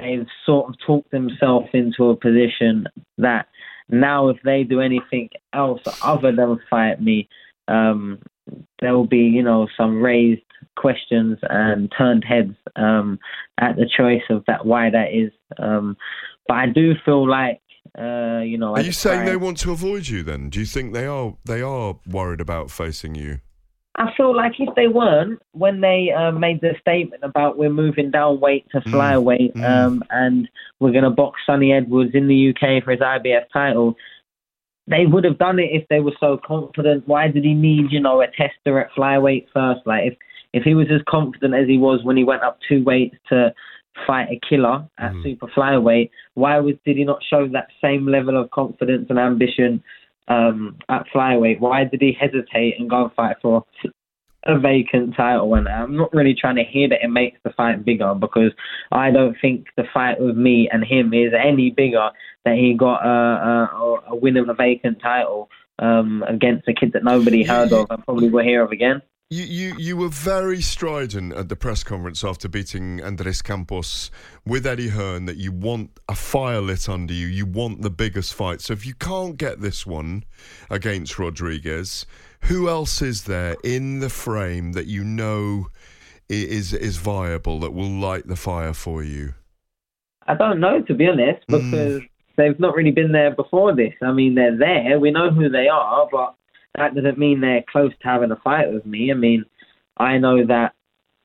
they've sort of talked themselves into a position that now if they do anything else other than fight me, um, there will be, you know, some raised questions and turned heads um, at the choice of that why that is. Um, but I do feel like, uh, you know, Are as you saying they want to avoid you? Then do you think they are they are worried about facing you? I feel like if they weren't, when they uh, made the statement about we're moving down weight to flyweight um, and we're going to box Sunny Edwards in the UK for his IBF title, they would have done it if they were so confident. Why did he need, you know, a tester at flyweight first? Like if if he was as confident as he was when he went up two weights to fight a killer at super flyweight, why was did he not show that same level of confidence and ambition um, at flyweight? Why did he hesitate and go and fight for a vacant title? And I'm not really trying to hear that it makes the fight bigger because I don't think the fight with me and him is any bigger that he got a, a, a win of a vacant title um, against a kid that nobody heard of and probably will hear of again. You, you you were very strident at the press conference after beating Andres Campos with Eddie Hearn that you want a fire lit under you. You want the biggest fight. So if you can't get this one against Rodriguez, who else is there in the frame that you know is is viable that will light the fire for you? I don't know, to be honest, hmm. because they've not really been there before this. I mean, they're there. We know who they are, but that doesn't mean they're close to having a fight with me. I mean, I know that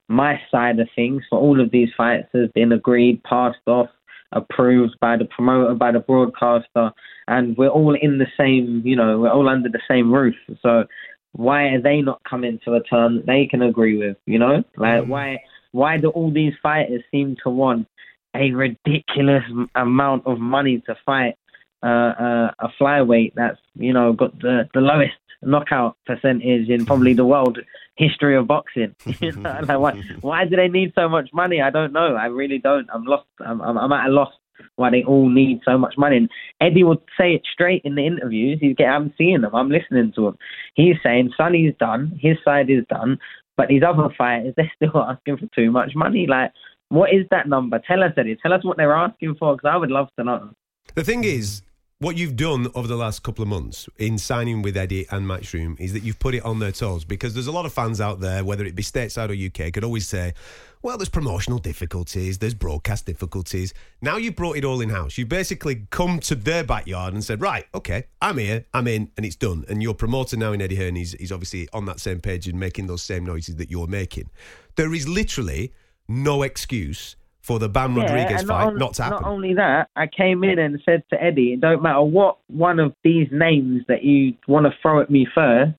my side of things for all of these fights has been agreed, passed off, approved by the promoter, by the broadcaster, and we're all in the same, you know, we're all under the same roof. So why are they not coming to a term that they can agree with? You know, like mm. why why do all these fighters seem to want a ridiculous amount of money to fight uh, uh, a flyweight that's you know got the the lowest knockout percentage in probably the world history of boxing. you know, like why, why do they need so much money? I don't know. I really don't. I'm lost. I'm, I'm, I'm at a loss why they all need so much money. And Eddie would say it straight in the interviews. He's get, I'm seeing them. I'm listening to him. He's saying Sunny's done. His side is done. But these other fighters, they're still asking for too much money. Like, what is that number? Tell us, Eddie. Tell us what they're asking for, because I would love to know. The thing is, what you've done over the last couple of months in signing with Eddie and Matchroom is that you've put it on their toes because there's a lot of fans out there, whether it be stateside or UK, could always say, well, there's promotional difficulties, there's broadcast difficulties. Now you've brought it all in house. You've basically come to their backyard and said, right, okay, I'm here, I'm in, and it's done. And your promoter now in Eddie Hearn, he's, he's obviously on that same page and making those same noises that you're making. There is literally no excuse for the Bam yeah, Rodriguez fight not, not to happen. Not only that, I came in and said to Eddie, it don't matter what one of these names that you want to throw at me first,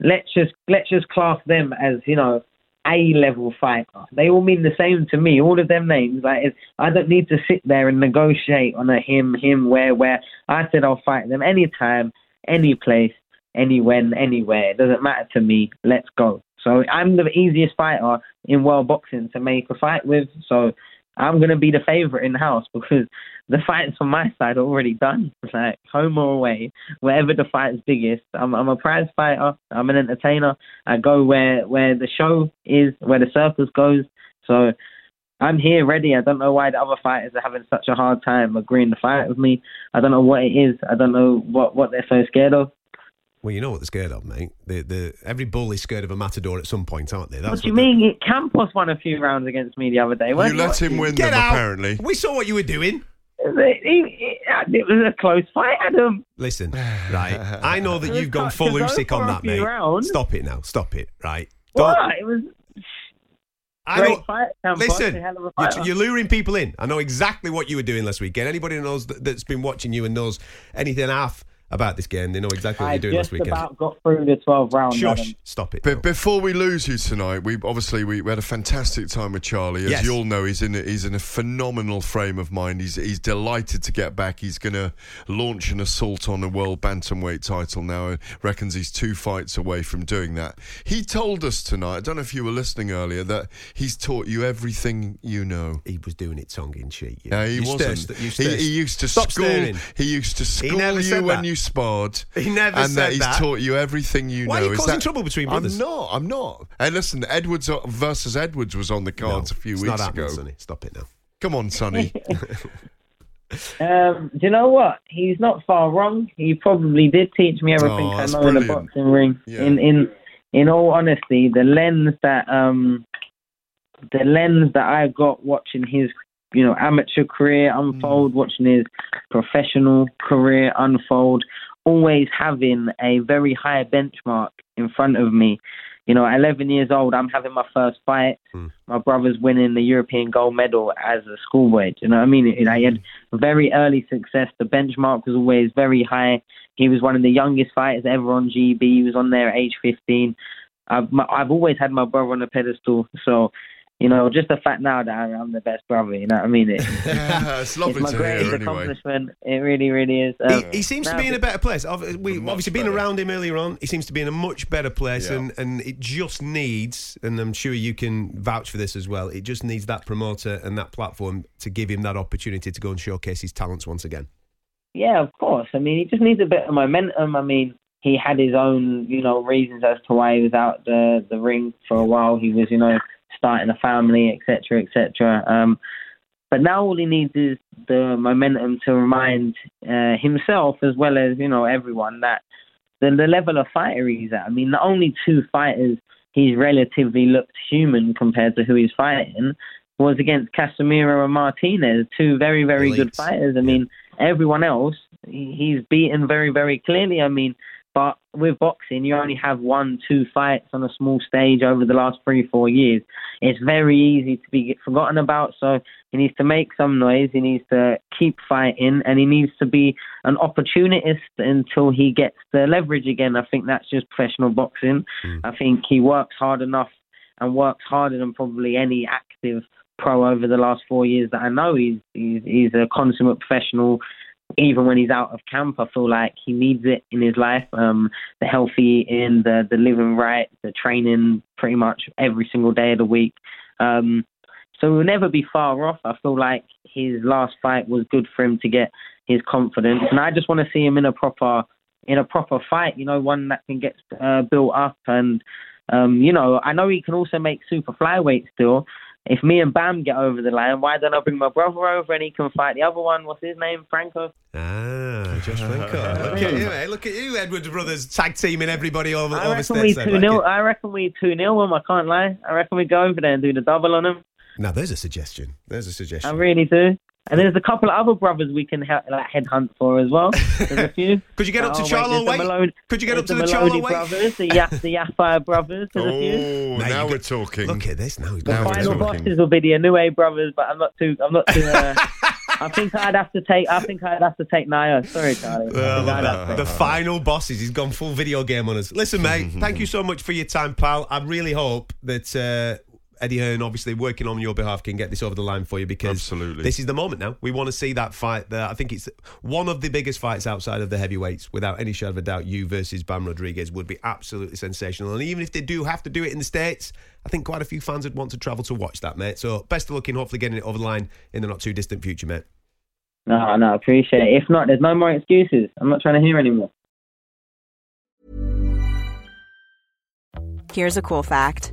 let's just let's just class them as you know a level fighter. They all mean the same to me. All of them names. Like I don't need to sit there and negotiate on a him, him, where, where. I said I'll fight them anytime, any place, any when, anywhere. It doesn't matter to me. Let's go. So I'm the easiest fighter in world boxing to make a fight with. So I'm gonna be the favorite in the house because the fights on my side are already done. Like home or away, wherever the fight is biggest. I'm I'm a prize fighter. I'm an entertainer. I go where where the show is, where the circus goes. So I'm here ready. I don't know why the other fighters are having such a hard time agreeing to fight with me. I don't know what it is. I don't know what what they're so scared of. Well, you know what they're scared of, mate. The, the, every bull is scared of a matador at some point, aren't they? That's what do you mean? It Campos won a few rounds against me the other day. You let him win Get them, out. apparently. We saw what you were doing. Uh, it was a close fight, Adam. Listen, right. I know that you've gone full Usyk on that, mate. Rounds. Stop it now. Stop it, right? Don't, what? It was. I Great know, fight, listen, you're, you're, luring people in. I know exactly what you were doing last weekend. Anybody knows that, that's been watching you and knows anything half about this game. They know exactly what I you're doing last weekend. about got through the 12 rounds. Shush, stop it. But before we lose you tonight, we obviously we, we, had a fantastic time with Charlie. As yes. you all know, he's in a, he's in a phenomenal frame of mind. He's he's delighted to get back. He's going to launch an assault on a world bantamweight title now. And Reckons he's two fights away from doing that. He told us tonight. I don't know if you were listening earlier that he's taught you everything you know. He was doing it tongue in cheek. Yeah, he you wasn't. he, he, used to Stop school. Staring. He used to school you when you sparred. He never and said that he's that. taught you everything you Why know. are you Is causing that, trouble between brothers? I'm not. I'm not. Hey, listen, Edwards versus Edwards was on the cards no, a few weeks ago. Sunny. Stop it now. Come on, Sunny. um, do you know what? He's not far wrong. He probably did teach me everything oh, I know brilliant. in the boxing ring. Yeah. In in in all honesty, the lens that um the lens that I got watching his you know, amateur career unfold, mm. watching his professional career unfold, always having a very high benchmark in front of me. You know, at 11 years old, I'm having my first fight. Mm. My brother's winning the European gold medal as a schoolboy. you know what I mean? You know, he had very early success. The benchmark was always very high. He was one of the youngest fighters ever on GB. He was on there at age 15. I've, I've always had my brother on a pedestal. So you know, just the fact now that I'm the best brother, you know what I mean? It, yeah, it's lovely it's my to greatest hear, accomplishment. It really, really is. Um, he, he, seems to be in a better place. We obviously been around him earlier on. He seems to be in a much better place, yeah. and, and it just needs, and I'm sure you can vouch for this as well. It just needs that promoter and that platform to give him that opportunity to go and showcase his talents once again. Yeah, of course. I mean, he just needs a bit of momentum. I mean, he had his own, you know, reasons as to why he was out the the ring for a while. He was, you know starting a family, etc., etc. Um, but now all he needs is the momentum to remind uh, himself as well as you know everyone that the, the level of fighter he's at. I mean, the only two fighters he's relatively looked human compared to who he's fighting was against Casimiro and Martinez, two very very Elite. good fighters. I mean, everyone else he's beaten very very clearly. I mean, But with boxing, you only have one, two fights on a small stage over the last three, four years. It's very easy to be forgotten about. So he needs to make some noise. He needs to keep fighting, and he needs to be an opportunist until he gets the leverage again. I think that's just professional boxing. Mm. I think he works hard enough and works harder than probably any active pro over the last four years that I know. He's he's, he's a consummate professional even when he's out of camp, I feel like he needs it in his life. Um, the healthy in, the the living right, the training pretty much every single day of the week. Um, so we'll never be far off. I feel like his last fight was good for him to get his confidence, and I just want to see him in a proper in a proper fight. You know, one that can get uh, built up and. Um, you know, I know he can also make super flyweight still, if me and Bam get over the line, why don't I bring my brother over and he can fight the other one? What's his name? Franco. Ah, Josh Franco. look at you, eh? Look at you, Edwards brothers, tag teaming everybody over. I reckon we two nil. I reckon we two nil them. I can't lie. I reckon we go over there and do the double on them. Now, there's a suggestion. There's a suggestion. I really do. And there's a couple of other brothers we can like headhunt for as well. There's a few. Could you get up to oh, Charlo Wait? Could you get up to the, the Charlo Wait? brothers, the Yaf, the Yafai brothers. There's oh, a few. Now, now we're talking. Look at this. Now, the now final bosses will be the Inoue brothers, but I'm not too. I'm not too. Uh, I think I'd have to take. I think I'd have to take Naoya. Sorry, Charlie. Uh, the final bosses. He's gone full video game on us. Listen, mate. thank you so much for your time, pal. I really hope that. Uh, Eddie Hearn, obviously working on your behalf, can get this over the line for you because Absolutely. this is the moment now. We want to see that fight. There, I think it's one of the biggest fights outside of the heavyweights, without any shadow of a doubt. You versus Bam Rodriguez would be absolutely sensational. And even if they do have to do it in the states, I think quite a few fans would want to travel to watch that, mate. So best of luck in hopefully getting it over the line in the not too distant future, mate. No, no, appreciate it. If not, there's no more excuses. I'm not trying to hear anymore. Here's a cool fact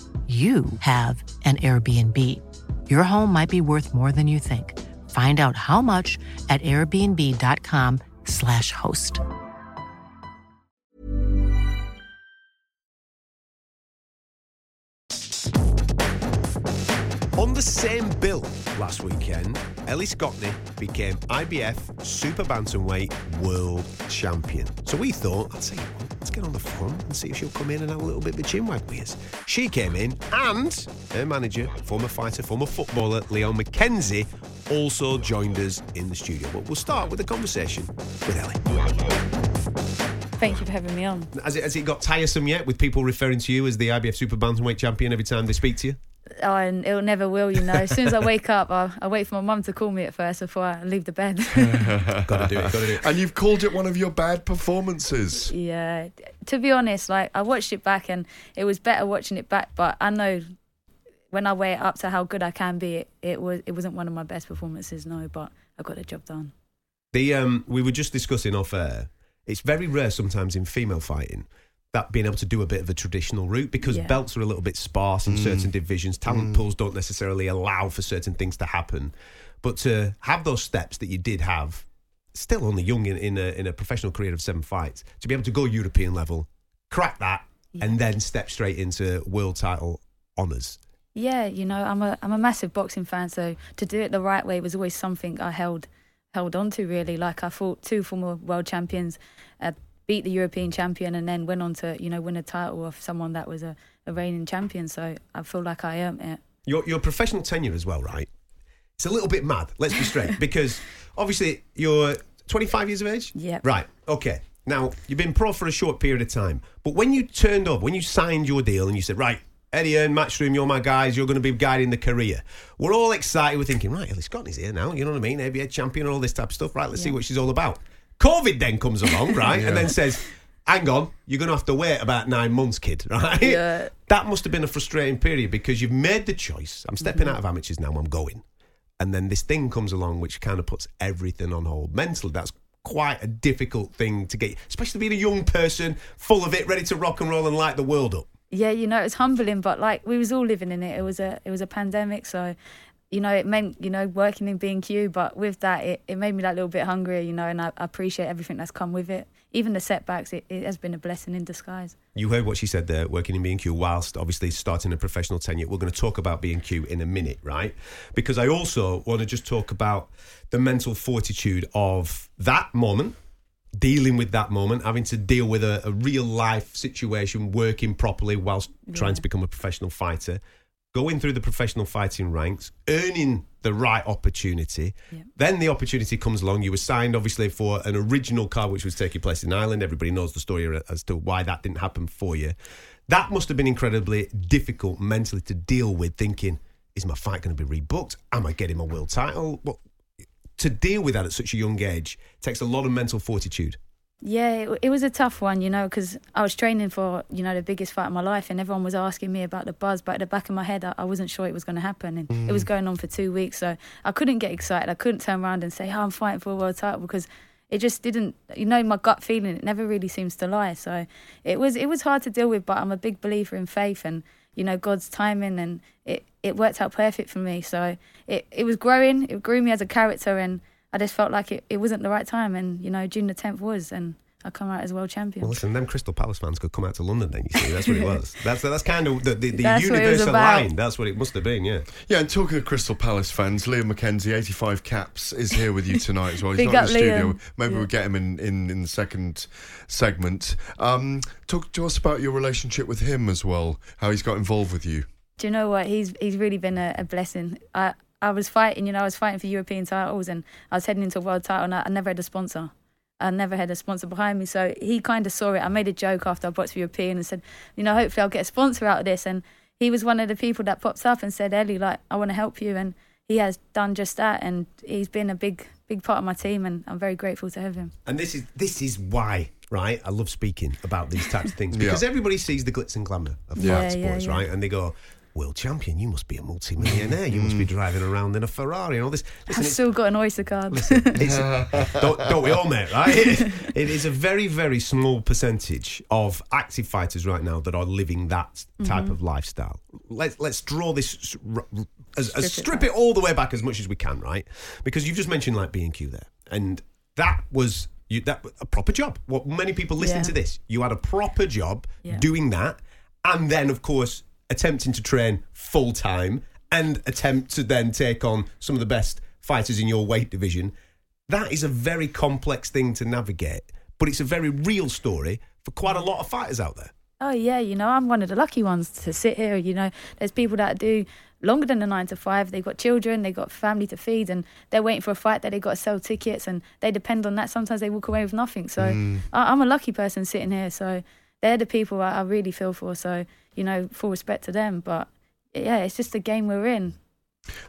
you have an Airbnb. Your home might be worth more than you think. Find out how much at airbnb.com/slash host. On the same bill last weekend, Ellie Scotney became IBF Super Bantamweight World Champion. So we thought, I'd say, well, let's get on the phone and see if she'll come in and have a little bit of a chin wag with us. She came in, and her manager, former fighter, former footballer, Leon McKenzie, also joined us in the studio. But we'll start with a conversation with Ellie. Thank you for having me on. Has it, has it got tiresome yet with people referring to you as the IBF Super Bantamweight champion every time they speak to you? Oh, and it never will, you know. As soon as I wake up, I, I wait for my mum to call me at first before I leave the bed. gotta do it, gotta do it. And you've called it one of your bad performances. Yeah. To be honest, like I watched it back and it was better watching it back, but I know when I weigh it up to how good I can be, it, it was it wasn't one of my best performances, no, but I got the job done. The um we were just discussing off air. It's very rare sometimes in female fighting that being able to do a bit of a traditional route because yeah. belts are a little bit sparse in mm. certain divisions. Talent mm. pools don't necessarily allow for certain things to happen. But to have those steps that you did have, still only young in, in, a, in a professional career of seven fights, to be able to go European level, crack that, yeah. and then step straight into world title honours. Yeah, you know, I'm a I'm a massive boxing fan, so to do it the right way was always something I held held on to really. Like I fought two former world champions, uh, beat the European champion, and then went on to you know win a title of someone that was a, a reigning champion. So I feel like I earned it. Your, your professional tenure as well, right? It's a little bit mad, let's be straight, because obviously you're 25 years of age? Yep. Right, okay. Now, you've been pro for a short period of time, but when you turned up, when you signed your deal and you said, right, Eddie and Matchroom, you're my guys, you're going to be guiding the career. We're all excited, we're thinking, right, Ellie Scotney's here now, you know what I mean? ABA champion and all this type of stuff, right, let's see what she's all about. COVID then comes along, right, Yeah. and then says, hang on, you're going to have to wait about nine months, kid, right? Yeah. That must have been a frustrating period because you've made the choice. I'm stepping Mm-hmm. out of amateurs now, I'm going. And then this thing comes along which kind of puts everything on hold. Mentally, that's quite a difficult thing to get, especially being a young person, full of it, ready to rock and roll and light the world up. Yeah, you know, it's humbling, but like we was all living in it. It was a it was a pandemic, so you know, it meant you know working in B and Q, but with that, it, it made me that little bit hungrier, you know, and I, I appreciate everything that's come with it. Even the setbacks, it, it has been a blessing in disguise. You heard what she said there, working in B&Q whilst obviously starting a professional tenure. We're going to talk about B&Q in a minute, right? Because I also want to just talk about the mental fortitude of that moment, dealing with that moment, having to deal with a, a real life situation, working properly whilst trying to become a professional fighter, going through the professional fighting ranks, earning the right opportunity. Yep. Then the opportunity comes along. You were signed, obviously, for an original card which was taking place in Ireland. Everybody knows the story as to why that didn't happen for you. That must have been incredibly difficult mentally to deal with, thinking, is my fight going to be rebooked? Am I getting my world title? What, to deal with that at such a young age takes a lot of mental fortitude. Yeah, it, it was a tough one, you know, because I was training for you know the biggest fight of my life, and everyone was asking me about the buzz. But at the back of my head, I, I wasn't sure it was going to happen, and it was mm. going on for two weeks, so I couldn't get excited. I couldn't turn around and say, "Oh, I'm fighting for a world title," because it just didn't. You know, my gut feeling it never really seems to lie. So it was it was hard to deal with, but I'm a big believer in faith and you know God's timing, and it it worked out perfect for me. So it it was growing. It grew me as a character, and I just felt like it, it wasn't the right time, and you know June the 10th was, and I come out as world champion. Well, listen, them Crystal Palace fans could come out to London then, you see. That's what it was. That's that's kind of the, the, the That's what it universal line. That's what it must have been, yeah. Yeah, and talking of Crystal Palace fans, Liam McKenzie, 85 caps, is here with you tonight as well. He's Big not in the up, studio. Liam. Maybe Yeah. we'll get him in, in, in the second segment. Um, talk to us about your relationship with him as well, how he's got involved with you. Do you know what? He's he's really been a, a blessing. I I was fighting, you know, I was fighting for European titles, and I was heading into a world title, and I, I never had a sponsor. I never had a sponsor behind me, so he kind of saw it. I made a joke after I boxed for European and said, you know, hopefully I'll get a sponsor out of this. And he was one of the people that popped up and said, Ellie, like I want to help you, and he has done just that. And he's been a big big part of my team, and I'm very grateful to have him. And this is this is why, right? I love speaking about these types of things Yeah. because everybody sees the glitz and glamour of Yeah. fight Yeah, yeah, sports, yeah. right? And they go, "World champion, you must be a multi-millionaire. You must be driving around in a Ferrari and all this." Listen, I've still got an oyster card. it's, don't, don't we all, mate? Right? It, it is a very, very small percentage of active fighters right now that are living that type Mm-hmm. of lifestyle. Let's let's draw this s- r- r- as, as Strip it it all the way back as much as we can, right? Because you've just mentioned like B and Q there, and that was. You, that a proper job. What many people listening Yeah. to this, you had a proper job Yeah. doing that, and then of course attempting to train full time and attempt to then take on some of the best fighters in your weight division. That is a very complex thing to navigate, but it's a very real story for quite a lot of fighters out there. Oh yeah, you know, I'm one of the lucky ones to sit here. You know, there's people that do longer than the nine to five. They've got children, they've got family to feed, and they're waiting for a fight that they've got to sell tickets, and they depend on that. Sometimes they walk away with nothing. So mm. I, I'm a lucky person sitting here. So they're the people I, I really feel for. So you know, full respect to them. But yeah, it's just the game we're in.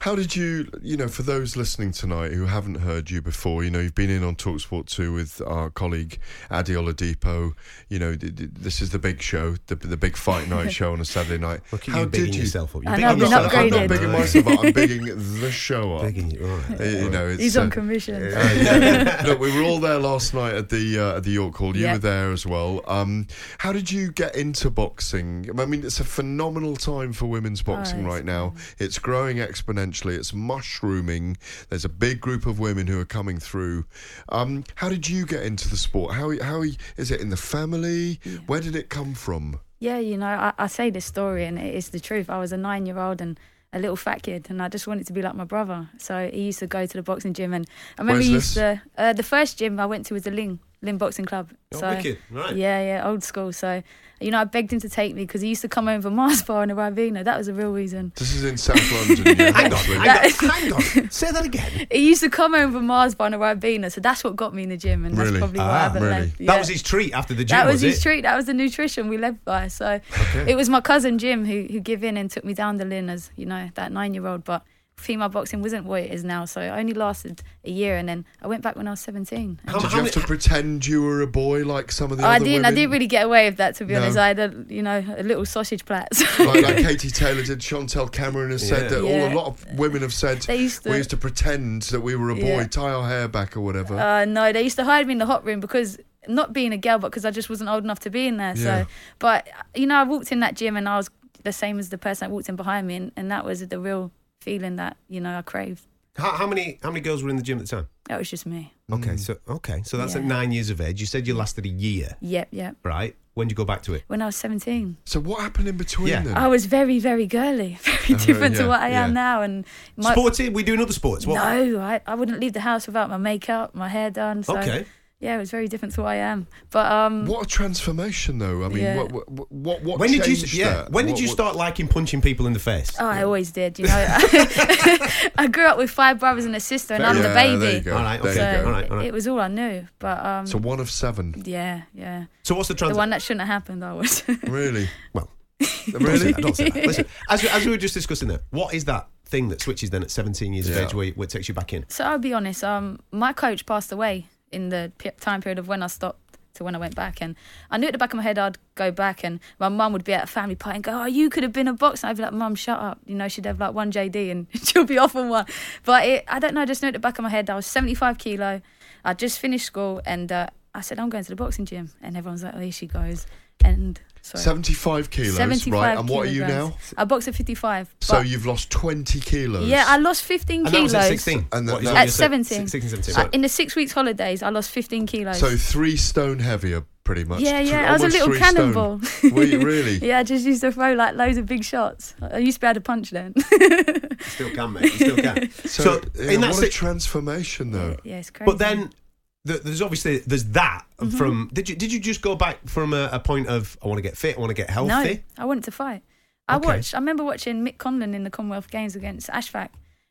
How did you, you know, for those listening tonight who haven't heard you before, you know, you've been in on Talksport 2 with our colleague Ade Oladipo. You know, th- th- this is the big show, the, the big fight night show on a Saturday night. Look at How you bigging did you? yourself up. You're I bigging know, I've been yourself up. I'm not upgraded. bigging myself up, I'm bigging the show up. Bigging you, all right. Uh, you know, it's, He's uh, on commission. Uh, yeah. Look, we were all there last night at the uh, at the York Hall. You Yeah. were there as well. Um, how did you get into boxing? I mean, it's a phenomenal time for women's boxing it's right now. It's growing exponentially. It's mushrooming. There's a big group of women who are coming through. Um, how did you get into the sport? How how is it in the family? Where did it come from? Yeah, you know, I, I say this story and it is the truth. I was a nine year old and a little fat kid and I just wanted to be like my brother. So he used to go to the boxing gym and I remember he used this? to, uh, the first gym I went to was the Lynn. Lynn Boxing Club. Oh, so wicked. Right. yeah, yeah, old school. So you know, I begged him to take me because he used to come over Mars Bar in a Ribena. That was a real reason. This is in South London. yeah, Hang on, hang on, hang on. Say that again. He used to come over Mars Bar in a Ribena, so that's what got me in the gym, and that's Really? probably why Ah, I haven't really? left. That was his treat after the gym, That was, was his it? treat. That was the nutrition we lived by. So it was my cousin Jim who who gave in and took me down the lane as you know that nine year old. But female boxing wasn't what it is now. So I only lasted a year, and then I went back when I was seventeen. How- Did how you many- have to pretend you were a boy like some of the Oh, I other didn't. I didn't really get away with that, to be No. honest. I had a, you know, a little sausage plat. like, like Katie Taylor did. Chantel Cameron has said Yeah. that all a lot of women have said They used to- we used to pretend that we were a boy, Yeah. tie our hair back or whatever. Uh, no, they used to hide me in the hot room because not being a girl, but because I just wasn't old enough to be in there. Yeah. So, but you know, I walked in that gym and I was the same as the person that walked in behind me, and, and that was the real feeling that you know I craved. How, how many how many girls were in the gym at the time? Oh, that was just me. Okay, mm. so okay, so that's at Yeah. nine years of age. You said you lasted a year, Yep, yep. right? When did you go back to it? When I was seventeen, so what happened in between Yeah. then? I was very, very girly, very uh, different yeah, to what I am yeah. now. And my, Sporty? We doing other sports? What? no, I, I wouldn't leave the house without my makeup, my hair done. So Okay. Yeah, it was very different to what I am. But um, What a transformation, though. I mean, Yeah. what, what, what, what When did you? Yeah. that? When did What- you what- start liking punching people in the face? Oh, I always did. You know, I grew up with five brothers and a sister, and I'm Yeah, the baby. There you go. All right, there okay. So you go. All right, all right. it was all I knew. But um, So one of seven, yeah, yeah, So what's the the one that shouldn't have happened. I was. really? Well, really? Don't say that. Listen, as, we- as we were just discussing there, what is that thing that switches then at 17 years of age where, where it takes you back in? so I'll be honest. Um, my coach passed away in the time period of when I stopped to when I went back, and I knew at the back of my head I'd go back, and my mum would be at a family party and go, "Oh, you could have been a boxer." I'd be like, "Mum, shut up." You know, she'd have like one JD, and she'll be off on one. But it, I don't know. I just knew at the back of my head I was 75 kilo. I just finished school, and uh, I said, "I'm going to the boxing gym," and everyone's like, "Oh, here she goes." And sorry. 75 kilos, 75 right? And what are you now? I box at 55. So you've lost 20 kilos. Yeah, I lost 15 And that kilos. was at 16. And that- What is that- At 17. 16, 17. Uh, in the six weeks holidays, I lost 15 kilos. So three stone heavier, pretty much. yeah, Th- yeah, I was a little cannonball. Were you really? yeah, I just used to throw like loads of big shots. I used to be able to punch then. Still can, mate. You still can. So, So, yeah, in that what si- a transformation, though. yeah, it's crazy. But then th- there's obviously there's that Mm-hmm. from did you did you just go back from a, a point of I want to get fit, I want to get healthy? no, I wanted to fight. I Okay. watched. I remember watching Mick Conlan in the Commonwealth Games against Ashfaq,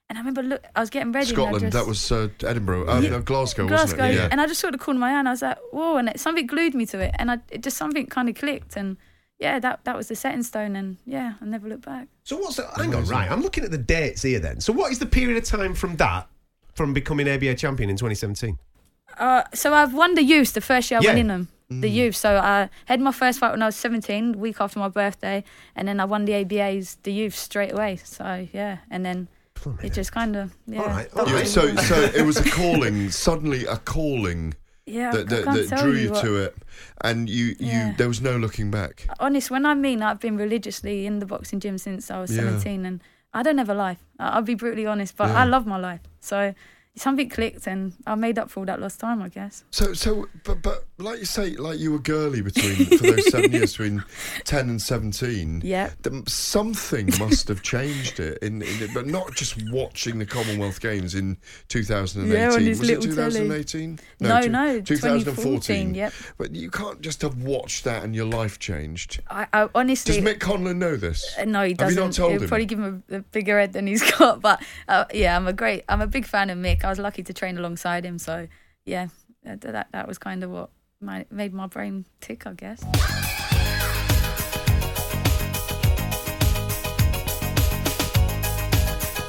and I remember look. I was getting ready. and Scotland, just, that was uh, Edinburgh, uh, no, Glasgow, Glasgow, wasn't it? Yeah. and I just saw the corner of my eye, and I was like, "Whoa!" And it, something glued me to it, and I it just something kind of clicked, and yeah, that that was the setting stone, and yeah, I never looked back. So what's the, hang on, right? I'm looking at the dates here then. So what is the period of time from that from becoming ABA champion in 2017? Uh, so I've won the youth the first year I Yeah. went in them. The youth. So I had my first fight when I was 17, the week after my birthday, and then I won the ABAs, the youth straight away. So yeah, and then it just kind of yeah. All right, all You- right. so, so it was a calling, suddenly a calling yeah, that, I that, can't that tell drew you what- to it, and you, Yeah. you, there was no looking back. honest, when I mean I've been religiously in the boxing gym since I was Yeah. 17 and I don't have a life. I- I'll be brutally honest, but. I love my life. So something clicked and I made up for all that lost time, I guess. So, so, but, but, like you say, like you were girly between for those seven years, between ten and seventeen. Yeah. something must have changed it, in, in it, but not just watching the Commonwealth Games in 2018. Yeah, on his was it little telly. 2018? No, two- no, 2014. 2014, yep. But you can't just have watched that and your life changed. I, I honestly. Does Mick Conlan know this? Uh, No, he doesn't. you not told He'll him? probably give him a, a bigger head than he's got. But uh, yeah, I'm a great, I'm a big fan of Mick. I was lucky to train alongside him. So yeah, that that, was kind of what my, made my brain tick, I guess.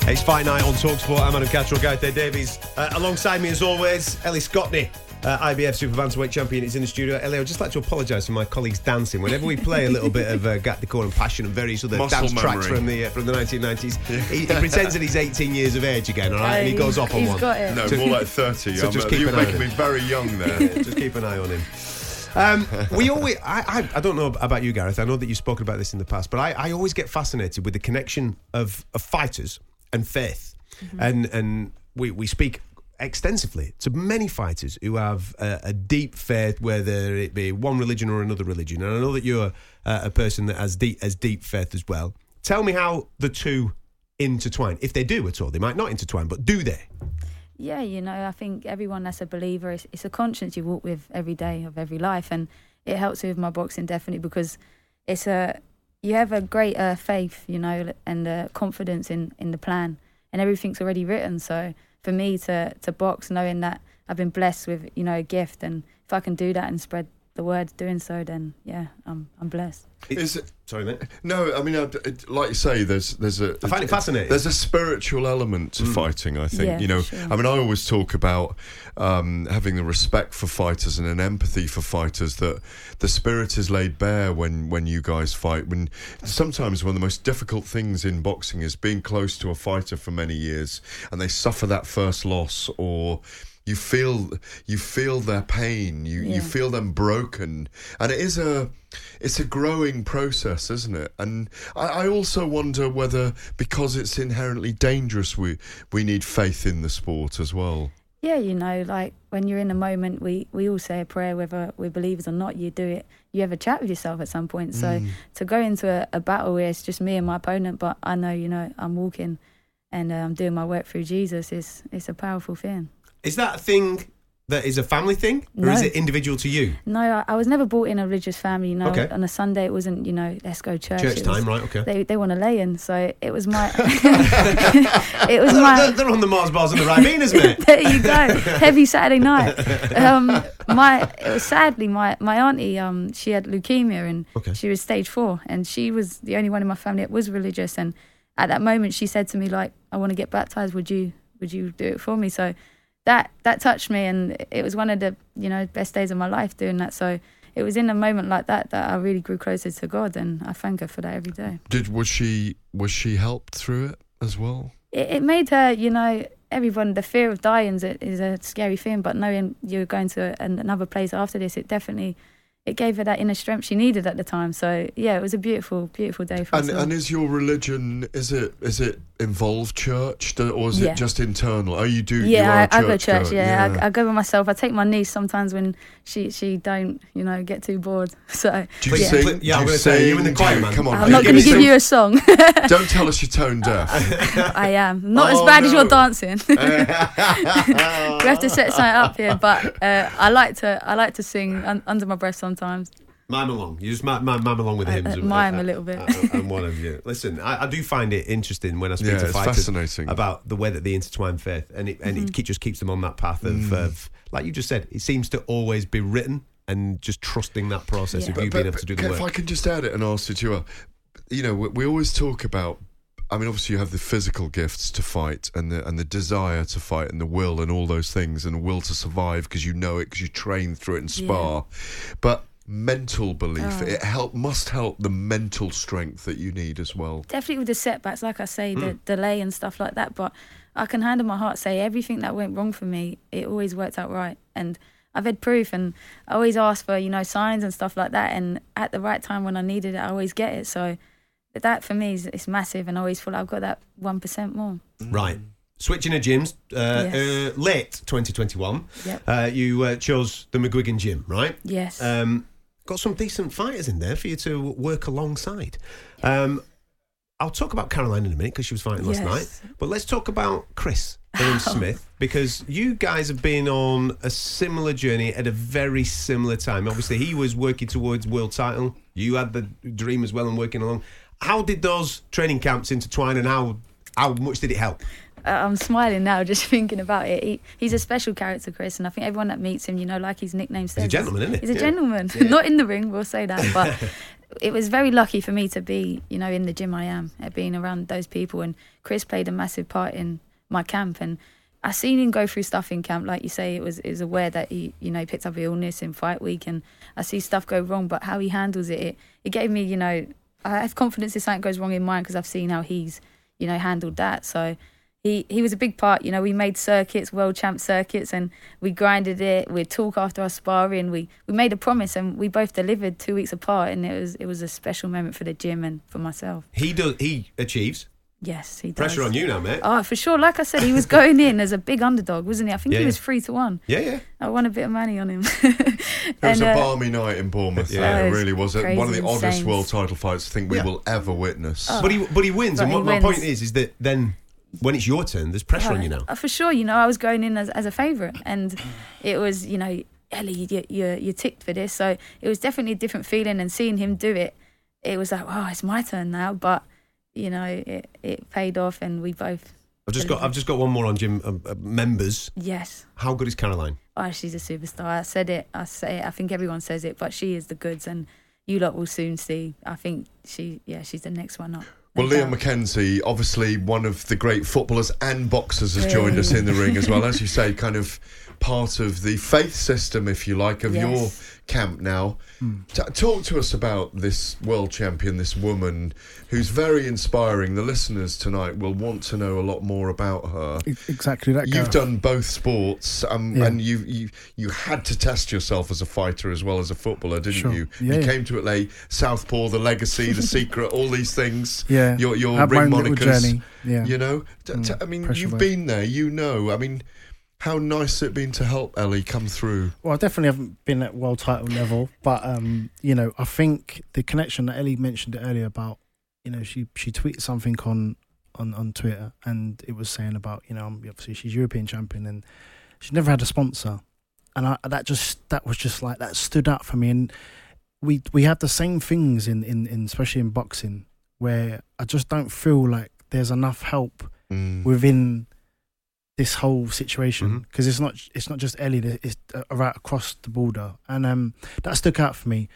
It's Fight Night on Talksport. I'm Adam Catterall, Gareth Davies. Uh, alongside me, as always, Ellie Scotney, uh, IBF Super Bantamweight champion, is in the studio. Ellie, I'd just like to apologise for my colleagues dancing. Whenever we play a little bit of uh, Gat Core" and Passion and various other Muscle dance tracks from the uh, from the 1990s, he, he pretends that he's 18 years of age again, all right? and he goes off on He's one. got it. No, So- more like 30. so I'm, just keep you're an eye on making me it. very young there. just keep an eye on him. Um, we always, I, I, I don't know about you, Gareth. I know that you've spoken about this in the past, but I, I always get fascinated with the connection of, of fighters and faith. And and we, we speak extensively to many fighters who have a, a deep faith, whether it be one religion or another religion. And I know that you're uh, a person that has deep, has deep faith as well. Tell me how the two intertwine, if they do at all. They might not intertwine, but do they? Yeah, you know, I think everyone that's a believer, it's, it's a conscience you walk with every day of every life, and it helps with my boxing definitely because it's a you have a greater faith, you know, and confidence in in the plan, and everything's already written. So for me to to box, knowing that I've been blessed with you know a gift, and if I can do that and spread the word doing so, then yeah, I'm I'm blessed. Is it? Sorry, mate. No, I mean, I, it, like you say, there's there's a. I find it fascinating. There's a spiritual element to fighting. I think Yeah, you know. sure. I mean, I always talk about um, having the respect for fighters and an empathy for fighters. That the spirit is laid bare when when you guys fight. When sometimes one of the most difficult things in boxing is being close to a fighter for many years, and they suffer that first loss or you feel you feel their pain you you feel them broken and it is a it's a growing process isn't it and I, I also wonder whether because it's inherently dangerous we we need faith in the sport as well Yeah, you know, like when you're in a moment, we, we all say a prayer, whether we're believers or not. You do it. You have a chat with yourself at some point. So to go into a, a battle where it's just me and my opponent, but I know, you know, I'm walking and uh, I'm doing my work through Jesus. Is it's a powerful thing. Is that a thing that is a family thing, or is it individual to you? No, I, I was never brought in a religious family. You know, Okay. on a Sunday it wasn't. You know, let's go church. Church was- time, right? Okay. They they want to lay in, so it was my. it was They're, my. they're- they're on the Mars bars and the Ribenas, mate. there you go. Heavy Saturday night. Um, my it was sadly my my auntie um she had leukemia and Okay. she was stage four and she was the only one in my family that was religious and at that moment she said to me like I want to get baptized. Would you would you do it for me? So that that touched me and it was one of the you know best days of my life doing that. So. It was in a moment like that that I really grew closer to God, and I thank her for that every day. did was she was she helped through it as well it, it made her, you know, everyone, the fear of dying is a, is a scary thing, but knowing you're going to an, another place after this, it definitely, it gave her that inner strength she needed at the time. So yeah, it was a beautiful, beautiful day for us. and all. and is your religion is it is it involved church or is Yeah. it just internal oh you do you are yeah, a I, I go to church church. goer, Yeah, I, I go by myself. I take my niece sometimes when she she don't, you know, get too bored. So do you yeah. sing Please- yeah, I'm do gonna say, you in the choir, man. come on I'm not going to give you a song. don't tell us you're tone deaf I am not as Oh, bad as your no. dancing. we have to set something up here, but uh, I like to I like to sing un- under my breath sometimes. Mime along. You just mime, mime, mime along with Uh, hymns. uh, and- mime a little bit. uh, uh, And one of you. Listen, I, I do find it interesting when I speak Yeah, to fighters fascinating. about the way that they intertwine faith, and it and Mm-hmm. it just keeps them on that path of, Mm. of, like you just said, it seems to always be written and just trusting that process Yeah. of you being able to do the work. If I can just add it and ask it you, uh, you know, we, we always talk about. I mean, obviously, you have the physical gifts to fight, and the and the desire to fight, and the will, and all those things, and the will to survive because you know it, because you train through it and spar. But mental belief, Oh. it help must help the mental strength that you need as well. definitely with the setbacks, like I say, the delay and stuff like that. But I can hand on my heart say everything that went wrong for me, it always worked out right. And I've had proof, and I always ask for you know signs and stuff like that. And at the right time when I needed it, I always get it. So that for me is, is massive, and I always feel like I've got that one percent more. Right. Switching of gyms, uh, Yes. uh, late 2021, Yep. uh, you uh, chose the McGuigan gym, right? Yes. Um, got some decent fighters in there for you to work alongside. Um, I'll talk about Caroline in a minute because she was fighting last Yes. night. But let's talk about Chris Owen Smith because you guys have been on a similar journey at a very similar time. Obviously, he was working towards world title. You had the dream as well and working along. How did those training camps intertwine and how how much did it help? I'm smiling now just thinking about it. He, he's a special character, Chris, and I think everyone that meets him, you know, like his nickname says, gentleman, isn't he? He's a Yeah. gentleman. Yeah. Not in the ring, we'll say that, but it was very lucky for me to be, you know, in the gym I am, at being around those people. And Chris played a massive part in my camp, and I seen him go through stuff in camp. Like you say, it was it was aware that he, you know, picked up illness in fight week, and I see stuff go wrong, but how he handles it, it, it gave me, you know, I have confidence if something goes wrong in mine because I've seen how he's, you know, handled that. So he he was a big part. You know, we made circuits, world champ circuits, and we grinded it. We'd talk after our sparring. We we made a promise, and we both delivered two weeks apart. And it was it was a special moment for the gym and for myself. He does. He achieves. Yes, he does. Pressure on you now, mate. Oh, for sure. Like I said, he was going in as a big underdog, wasn't he? I think Yeah, he was yeah. three to one. Yeah, yeah. I won a bit of money on him. It was And, a uh, balmy night in Bournemouth. Yeah. Yeah, it really was. One of crazy the oddest insane. world title fights I think we Yeah. will ever witness. Oh. But he but he wins, But and he what my wins. point is is that then when it's your turn, there's pressure on you now. Uh, For sure, you know, I was going in as, as a favourite, and it was, you know, Ellie, you, you you ticked for this, so it was definitely a different feeling. And seeing him do it, it was like, oh, it's my turn now. But you know, it it paid off, and we both. I've just got I've just got one more on gym uh, uh, members. Yes. How good is Caroline? Oh, she's a superstar. I said it. I say it. I think everyone says it, but she is the goods, and you lot will soon see. I think she, yeah, she's the next one up. Well, Leon McKenzie, obviously one of the great footballers and boxers, has joined us in the ring as well. As you say, kind of part of the faith system, if you like, of Yes. your camp now. T- talk to us about this world champion, this woman who's very inspiring. The listeners tonight will want to know a lot more about her. Exactly that. You've done both sports, um, Yeah. and you you you had to test yourself as a fighter as well as a footballer, didn't Sure. you? Yeah, you yeah. came to it late. Southpaw, the legacy, the secret, all these things. Yeah. your your Had ring monikers. journey, yeah. you know. T- t- Mm, I mean, you've weight. been there. You know. I mean, how nice it been to help Ellie come through. Well, I definitely haven't been at world title level, but um, you know, I think the connection that Ellie mentioned earlier about, you know, she she tweeted something on on on Twitter, and it was saying about, you know, um, obviously she's European champion, and she never had a sponsor, and I, that just that was just like that stood out for me, and we we have the same things in in, in especially in boxing where I just don't feel like there's enough help Mm. within this whole situation because it's not it's not just Ellie that- it's uh, right across the border. And um that stuck out for me.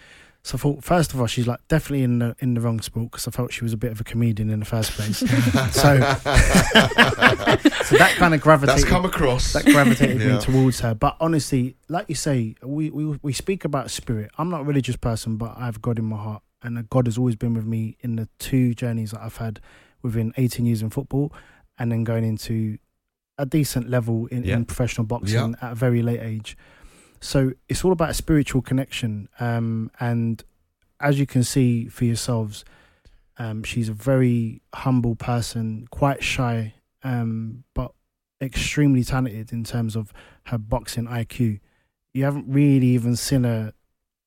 So I thought first of all she's like definitely in the in the wrong sport because I felt she was a bit of a comedian in the first place. So so that kind of gravitated That's come across. that gravitated Yeah. me towards her. But honestly like you say we, we we speak about spirit. I'm not a religious person but I have God in my heart. And God has always been with me in the two journeys that I've had within 18 years in football and then going into a decent level in, Yeah. in professional boxing at a very late age. So it's all about a spiritual connection. Um, and as you can see for yourselves, um, she's a very humble person, quite shy, um, but extremely talented in terms of her boxing IQ. You haven't really even seen her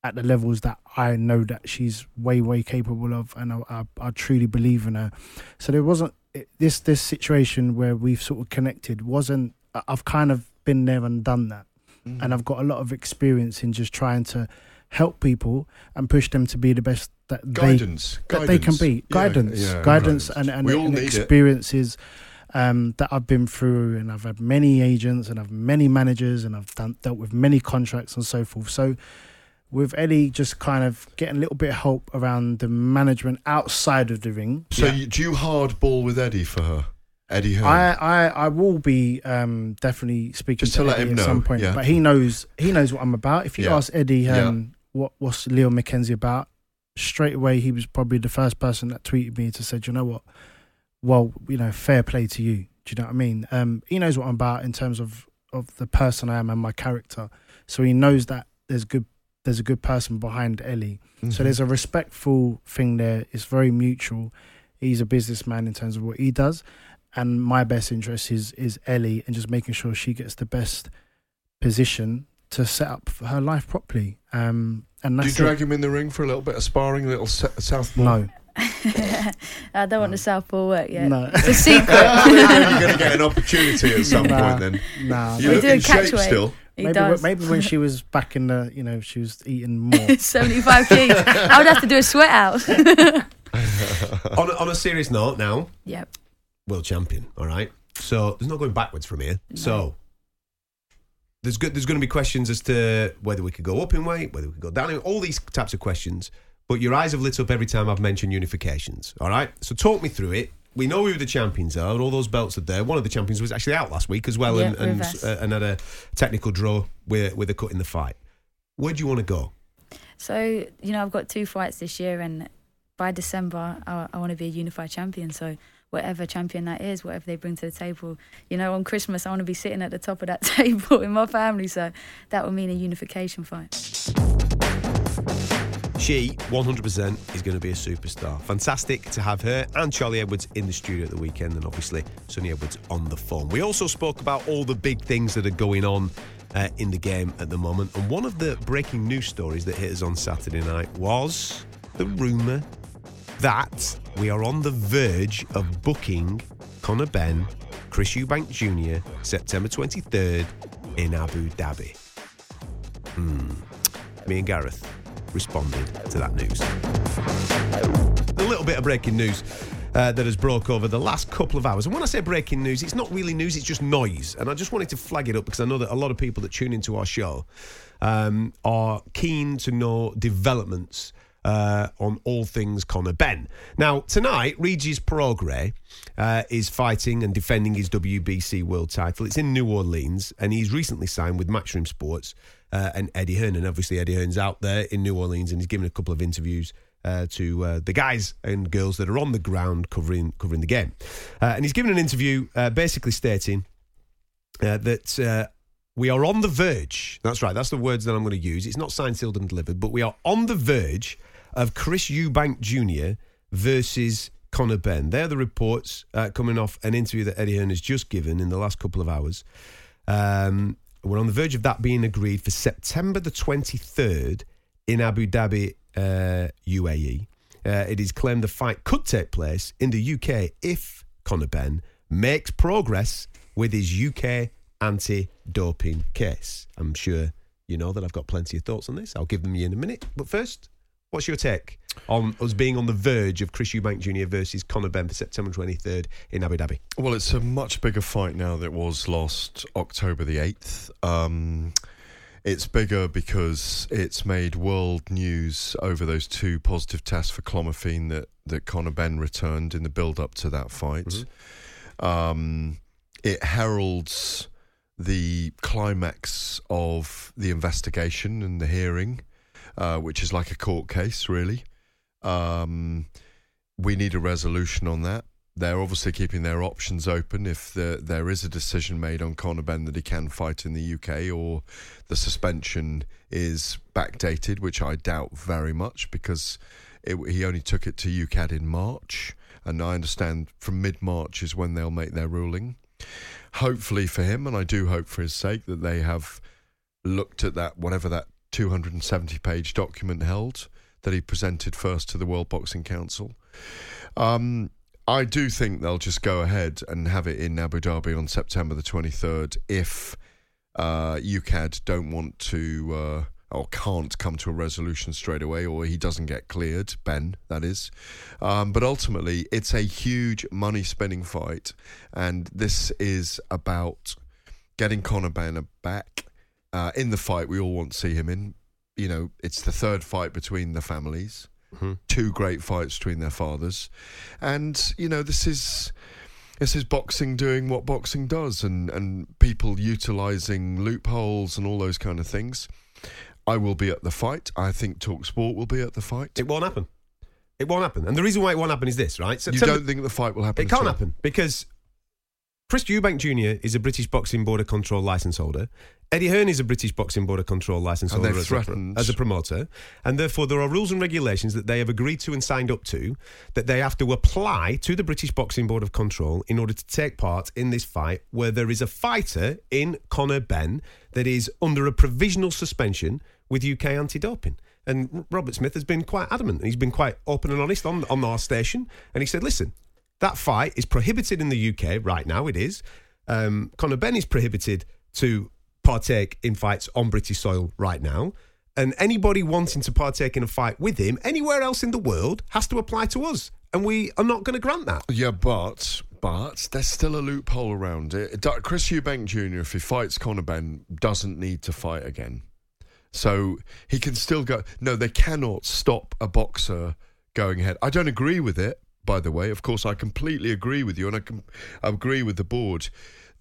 at the levels that I know that she's way, way capable of, and I, I, I truly believe in her. So there wasn't it- this this situation where we've sort of connected. wasn't I've kind of been there and done that, Mm. and I've got a lot of experience in just trying to help people and push them to be the best that Guidance. they that they can be. Guidance, yeah, guidance, guidance. and and, and it. experiences. Um, that I've been through, and I've had many agents, and I've many managers, and I've done, dealt with many contracts and so forth. So, with Eddie, just kind of getting a little bit of help around the management outside of the ring. So you, do you hardball with Eddie for her? Eddie Hearn. I, I, I will be um, definitely speaking Just to let Eddie him at know, some point, yeah. but he knows he knows what I'm about. If you Yeah. ask Eddie Yeah. um, what what's Leon McKenzie about, straight away he was probably the first person that tweeted me to say, "Do you know what? Well, you know, fair play to you. Do you know what I mean? Um, he knows what I'm about in terms of of the person I am and my character, so he knows that there's good there's a good person behind Ellie. So Mhm. there's a respectful thing there. It's very mutual. He's a businessman in terms of what he does, and my best interest is is Ellie and just making sure she gets the best position to set up her life properly. Um, and Do you drag it. him in the ring for a little bit of sparring, a little s- southpaw? No, I don't want the southpaw work yet. No. It's a secret. You're going to get an opportunity at some Nah, point then. nah. You We look do a in shape catchweight. still. He maybe does. maybe when she was back in the you know she was eating more. 75 kgs. I would have to do a sweat out. on, a, on a serious note, now yep. world champion. All right. So there's no going backwards from here. So there's good. There's going to be questions as to whether we could go up in weight, whether we could go down. in All these types of questions. But your eyes have lit up every time I've mentioned unifications. All right. So talk me through it. We know who the champions are. All those belts are there. One of the champions was actually out last week as well, and Yeah, and, Rivas. uh, and had a technical draw with with a cut in the fight. Where do you want to go? So, you know, I've got two fights this year, and by December, I, I want to be a unified champion. So, whatever champion that is, whatever they bring to the table, you know, on Christmas, I want to be sitting at the top of that table with my family. So, that would mean a unification fight. She 100% is going to be a superstar. Fantastic to have her and Charlie Edwards in the studio at the weekend, and obviously Sunny Edwards on the phone. We also spoke about all the big things that are going on uh, in the game at the moment, and one of the breaking news stories that hit us on Saturday night was the rumour that we are on the verge of booking Conor Benn Chris Eubank Jr., September 23rd in Abu Dhabi. Hmm. Me and Gareth responded to that news. A little bit of breaking news. Uh, that has broke over the last couple of hours. And when I say breaking news, it's not really news, it's just noise. And I just wanted to flag it up because I know that a lot of people that tune into our show um, are keen to know developments uh, on all things Conor Benn. Now, tonight, Regis Prograis uh, is fighting and defending his WBC world title. It's in New Orleans, and he's recently signed with Matchroom Sports uh, and Eddie Hearn. And obviously, Eddie Hearn's out there in New Orleans, and he's given a couple of interviews. Uh, to uh, the guys and girls that are on the ground covering covering the game, uh, and he's given an interview uh, basically stating uh, that we are on the verge. That's right. That's the words that I'm going to use. It's not signed, sealed, and delivered, but we are on the verge of Chris Eubank Jr. versus Conor Benn. They're the reports uh, coming off an interview that Eddie Hearn has just given in the last couple of hours. Um, we're on the verge of that being agreed for September the 23rd in Abu Dhabi, uh, UAE. Uh, it is claimed the fight could take place in the UK if Conor Benn makes progress with his UK anti doping case. I'm sure you know that I've got plenty of thoughts on this. I'll give them you in a minute. But first, what's your take on us being on the verge of Chris Eubank Jr. versus Conor Benn for September 23rd in Abu Dhabi? Well, it's a much bigger fight now than it was last October the 8th. Um, it's bigger because it's made world news over those two positive tests for clomiphene that, that Conor Benn returned in the build up to that fight. Mm-hmm. Um, it heralds the climax of the investigation and the hearing, uh, which is like a court case, really. Um, we need a resolution on that. They're obviously keeping their options open if the, there is a decision made on Conor Benn that he can fight in the UK or the suspension is backdated, which I doubt very much because it, he only took it to UKAD in March. And I understand from mid March is when they'll make their ruling. Hopefully for him, and I do hope for his sake, that they have looked at that, whatever that 270 page document held that he presented first to the World Boxing Council. Um, I do think they'll just go ahead and have it in Abu Dhabi on September the 23rd if uh, UKAD don't want to uh, or can't come to a resolution straight away or he doesn't get cleared, Benn, that is. Um, but ultimately, it's a huge money spending fight, and this is about getting Conor Benn back. Uh, in the fight we all want to see him in. You know, it's the third fight between the families Mm-hmm. two great fights between their fathers, and you know this is this is boxing doing what boxing does, and and people utilizing loopholes and all those kind of things. I will be at the fight. I think Talk Sport will be at the fight. It won't happen. It won't happen. And the reason why it won't happen is this, right? you don't think the fight will happen? It can't all? happen because Chris Eubank Jr. is a British Boxing Board of Control license holder. Eddie Hearn is a British Boxing Board of Control license holder as a, as a promoter, and therefore there are rules and regulations that they have agreed to and signed up to that they have to apply to the British Boxing Board of Control in order to take part in this fight, where there is a fighter in Conor Benn that is under a provisional suspension with UK anti-doping. And Robert Smith has been quite adamant. He's been quite open and honest on on our station, and he said, "Listen, that fight is prohibited in the UK right now. It is. Um, Conor Benn is prohibited to partake in fights on British soil right now. And anybody wanting to partake in a fight with him anywhere else in the world has to apply to us. And we are not going to grant that. Yeah, but but there's still a loophole around it. Chris Eubank Jr. if he fights Conor Benn, doesn't need to fight again, so he can still go. No, they cannot stop a boxer going ahead. I don't agree with it. By the way, of course, I completely agree with you, and I can I agree with the board.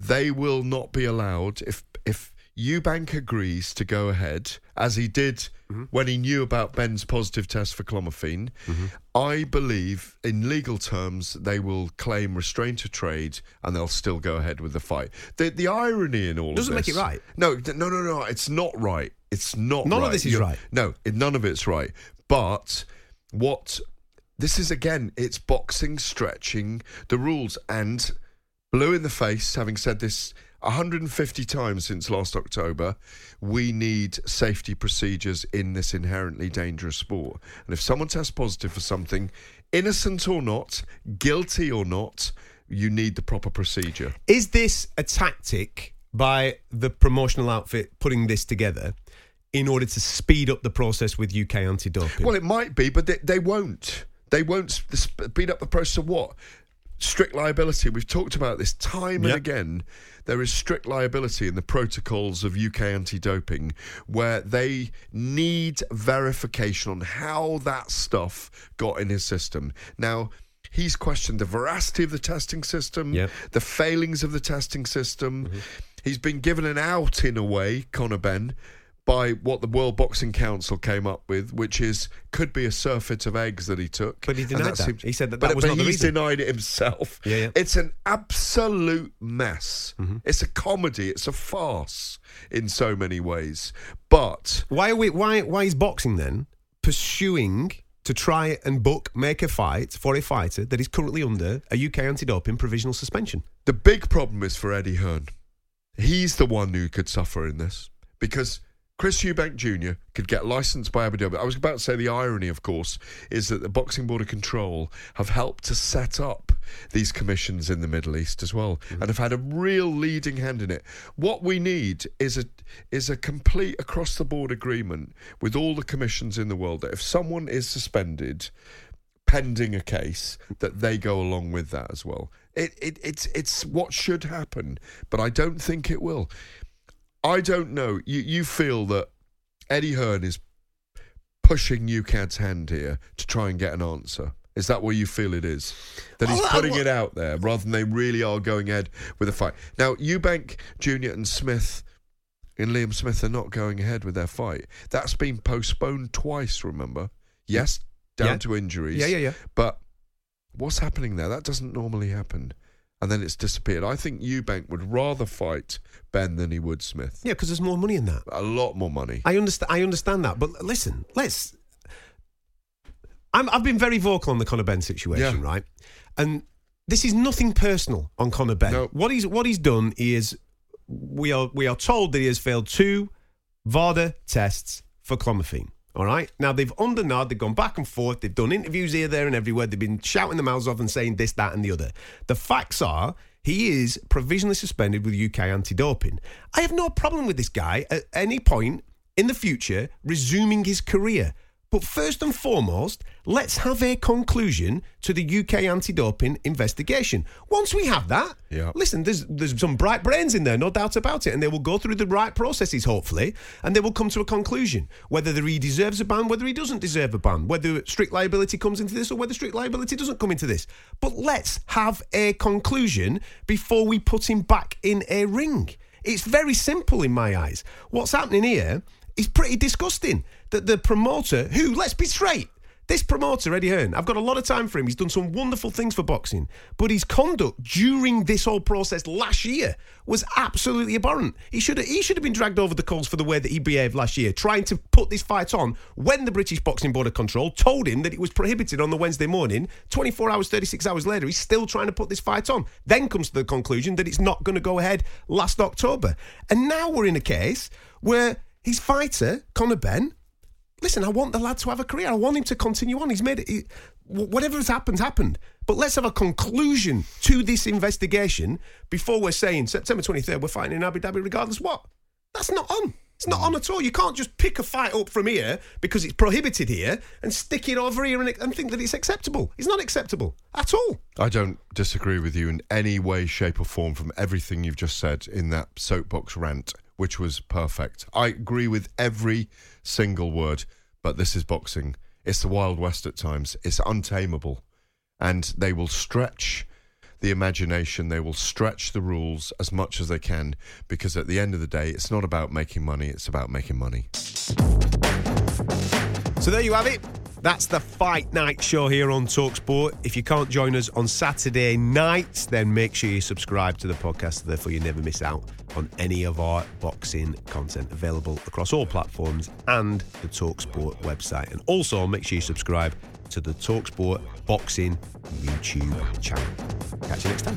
They will not be allowed if if Eubank agrees to go ahead as he did mm-hmm. when he knew about Benn's positive test for clomiphene. Mm-hmm. I believe, in legal terms, they will claim restraint of trade and they'll still go ahead with the fight. The the irony in all of this Doesn't of make it right. No, no, no, no. It's not right. It's not. None of this is You're- right. No, it, none of it's right. But what this is again, it's boxing stretching the rules and blue in the face. Having said this 150 times since last October, we need safety procedures in this inherently dangerous sport. And if someone tests positive for something, innocent or not, guilty or not, you need the proper procedure. Is this a tactic by the promotional outfit putting this together in order to speed up the process with UK anti-doping? Well, it might be, but they, they won't. They won't speed up the process of what? Strict liability. We've talked about this time and again. There is strict liability in the protocols of UK anti doping where they need verification on how that stuff got in his system. Now, he's questioned the veracity of the testing system, Yep. the failings of the testing system. Mm-hmm. He's been given an out in a way, Conor Benn, by what the World Boxing Council came up with, which is could be a surfeit of eggs that he took. But he denied that. He said that but, that was but not the reason. denied it himself. Yeah, yeah. It's an absolute mess. Mm-hmm. It's a comedy. It's a farce in so many ways. But Why are we? Why? Why is boxing then pursuing to try and book, make a fight for a fighter that is currently under a UK anti-doping provisional suspension? The big problem is for Eddie Hearn. He's the one who could suffer in this because Chris Eubank Jr. could get licensed by Abu Dhabi. I was about to say the irony, of course, is that the Boxing Board of Control have helped to set up these commissions in the Middle East as well, mm-hmm. and have had a real leading hand in it. What we need is a is a complete across the board agreement with all the commissions in the world that if someone is suspended pending a case that they go along with that as well. It, it it's it's what should happen, but I don't think it will. I don't know. You you feel that Eddie Hearn is pushing UKAD's hand here to try and get an answer. Is that what you feel it is? That he's putting it out there rather than they really are going ahead with a fight. Now, Eubank Jr. and Smith and Liam Smith are not going ahead with their fight. That's been postponed twice, remember? Yes, down Yeah. to injuries. Yeah, yeah, yeah. But what's happening there? That doesn't normally happen. And then it's disappeared. I think Eubank would rather fight Benn than he would Smith. Yeah, because there's more money in that. A lot more money. I understand. I understand that, but listen, let's. I'm, I've been very vocal on the Conor Benn situation, Yeah. right? And this is nothing personal on Conor Benn. No. What he's what he's done is we are we are told that he has failed two VADA tests for clomiphene. All right. Now they've undernod, they've gone back and forth, they've done interviews here, there, and everywhere. They've been shouting the mouths off and saying this, that, and the other. The facts are he is provisionally suspended with UK anti-doping. I have no problem with this guy at any point in the future resuming his career. But first and foremost, let's have a conclusion to the UK anti-doping investigation. Once we have that, Yeah. listen, there's there's some bright brains in there, no doubt about it, and they will go through the right processes, hopefully, and they will come to a conclusion whether he deserves a ban, whether he doesn't deserve a ban, whether strict liability comes into this or whether strict liability doesn't come into this. But let's have a conclusion before we put him back in a ring. It's very simple in my eyes. What's happening here is pretty disgusting. That the promoter, who, let's be straight, this promoter, Eddie Hearn, I've got a lot of time for him. He's done some wonderful things for boxing. But his conduct during this whole process last year was absolutely abhorrent. He should have he should have been dragged over the coals for the way that he behaved last year, trying to put this fight on when the British Boxing Board of Control told him that it was prohibited on the Wednesday morning. 24 hours, 36 hours later, he's still trying to put this fight on. Then comes to the conclusion that it's not going to go ahead last October. And now we're in a case where his fighter, Conor Benn, listen, I want the lad to have a career. I want him to continue on. He's made it. he- whatever has happened, happened. But let's have a conclusion to this investigation before we're saying September 23rd, we're fighting in Abu Dhabi regardless what. That's not on. It's not on at all. You can't just pick a fight up from here because it's prohibited here and stick it over here and, and think that it's acceptable. It's not acceptable at all. I don't disagree with you in any way, shape, or form from everything you've just said in that soapbox rant, which was perfect. I agree with every single word, but this is boxing. It's the Wild West at times, it's untamable. And they will stretch the imagination, they will stretch the rules as much as they can, because at the end of the day, it's not about making money, it's about making money. So there you have it. That's the Fight Night show here on Talksport. If you can't join us on Saturday nights, then make sure you subscribe to the podcast, therefore you never miss out on any of our boxing content available across all platforms and the Talksport website. And also make sure you subscribe to the Talksport Boxing YouTube channel. Catch you next time.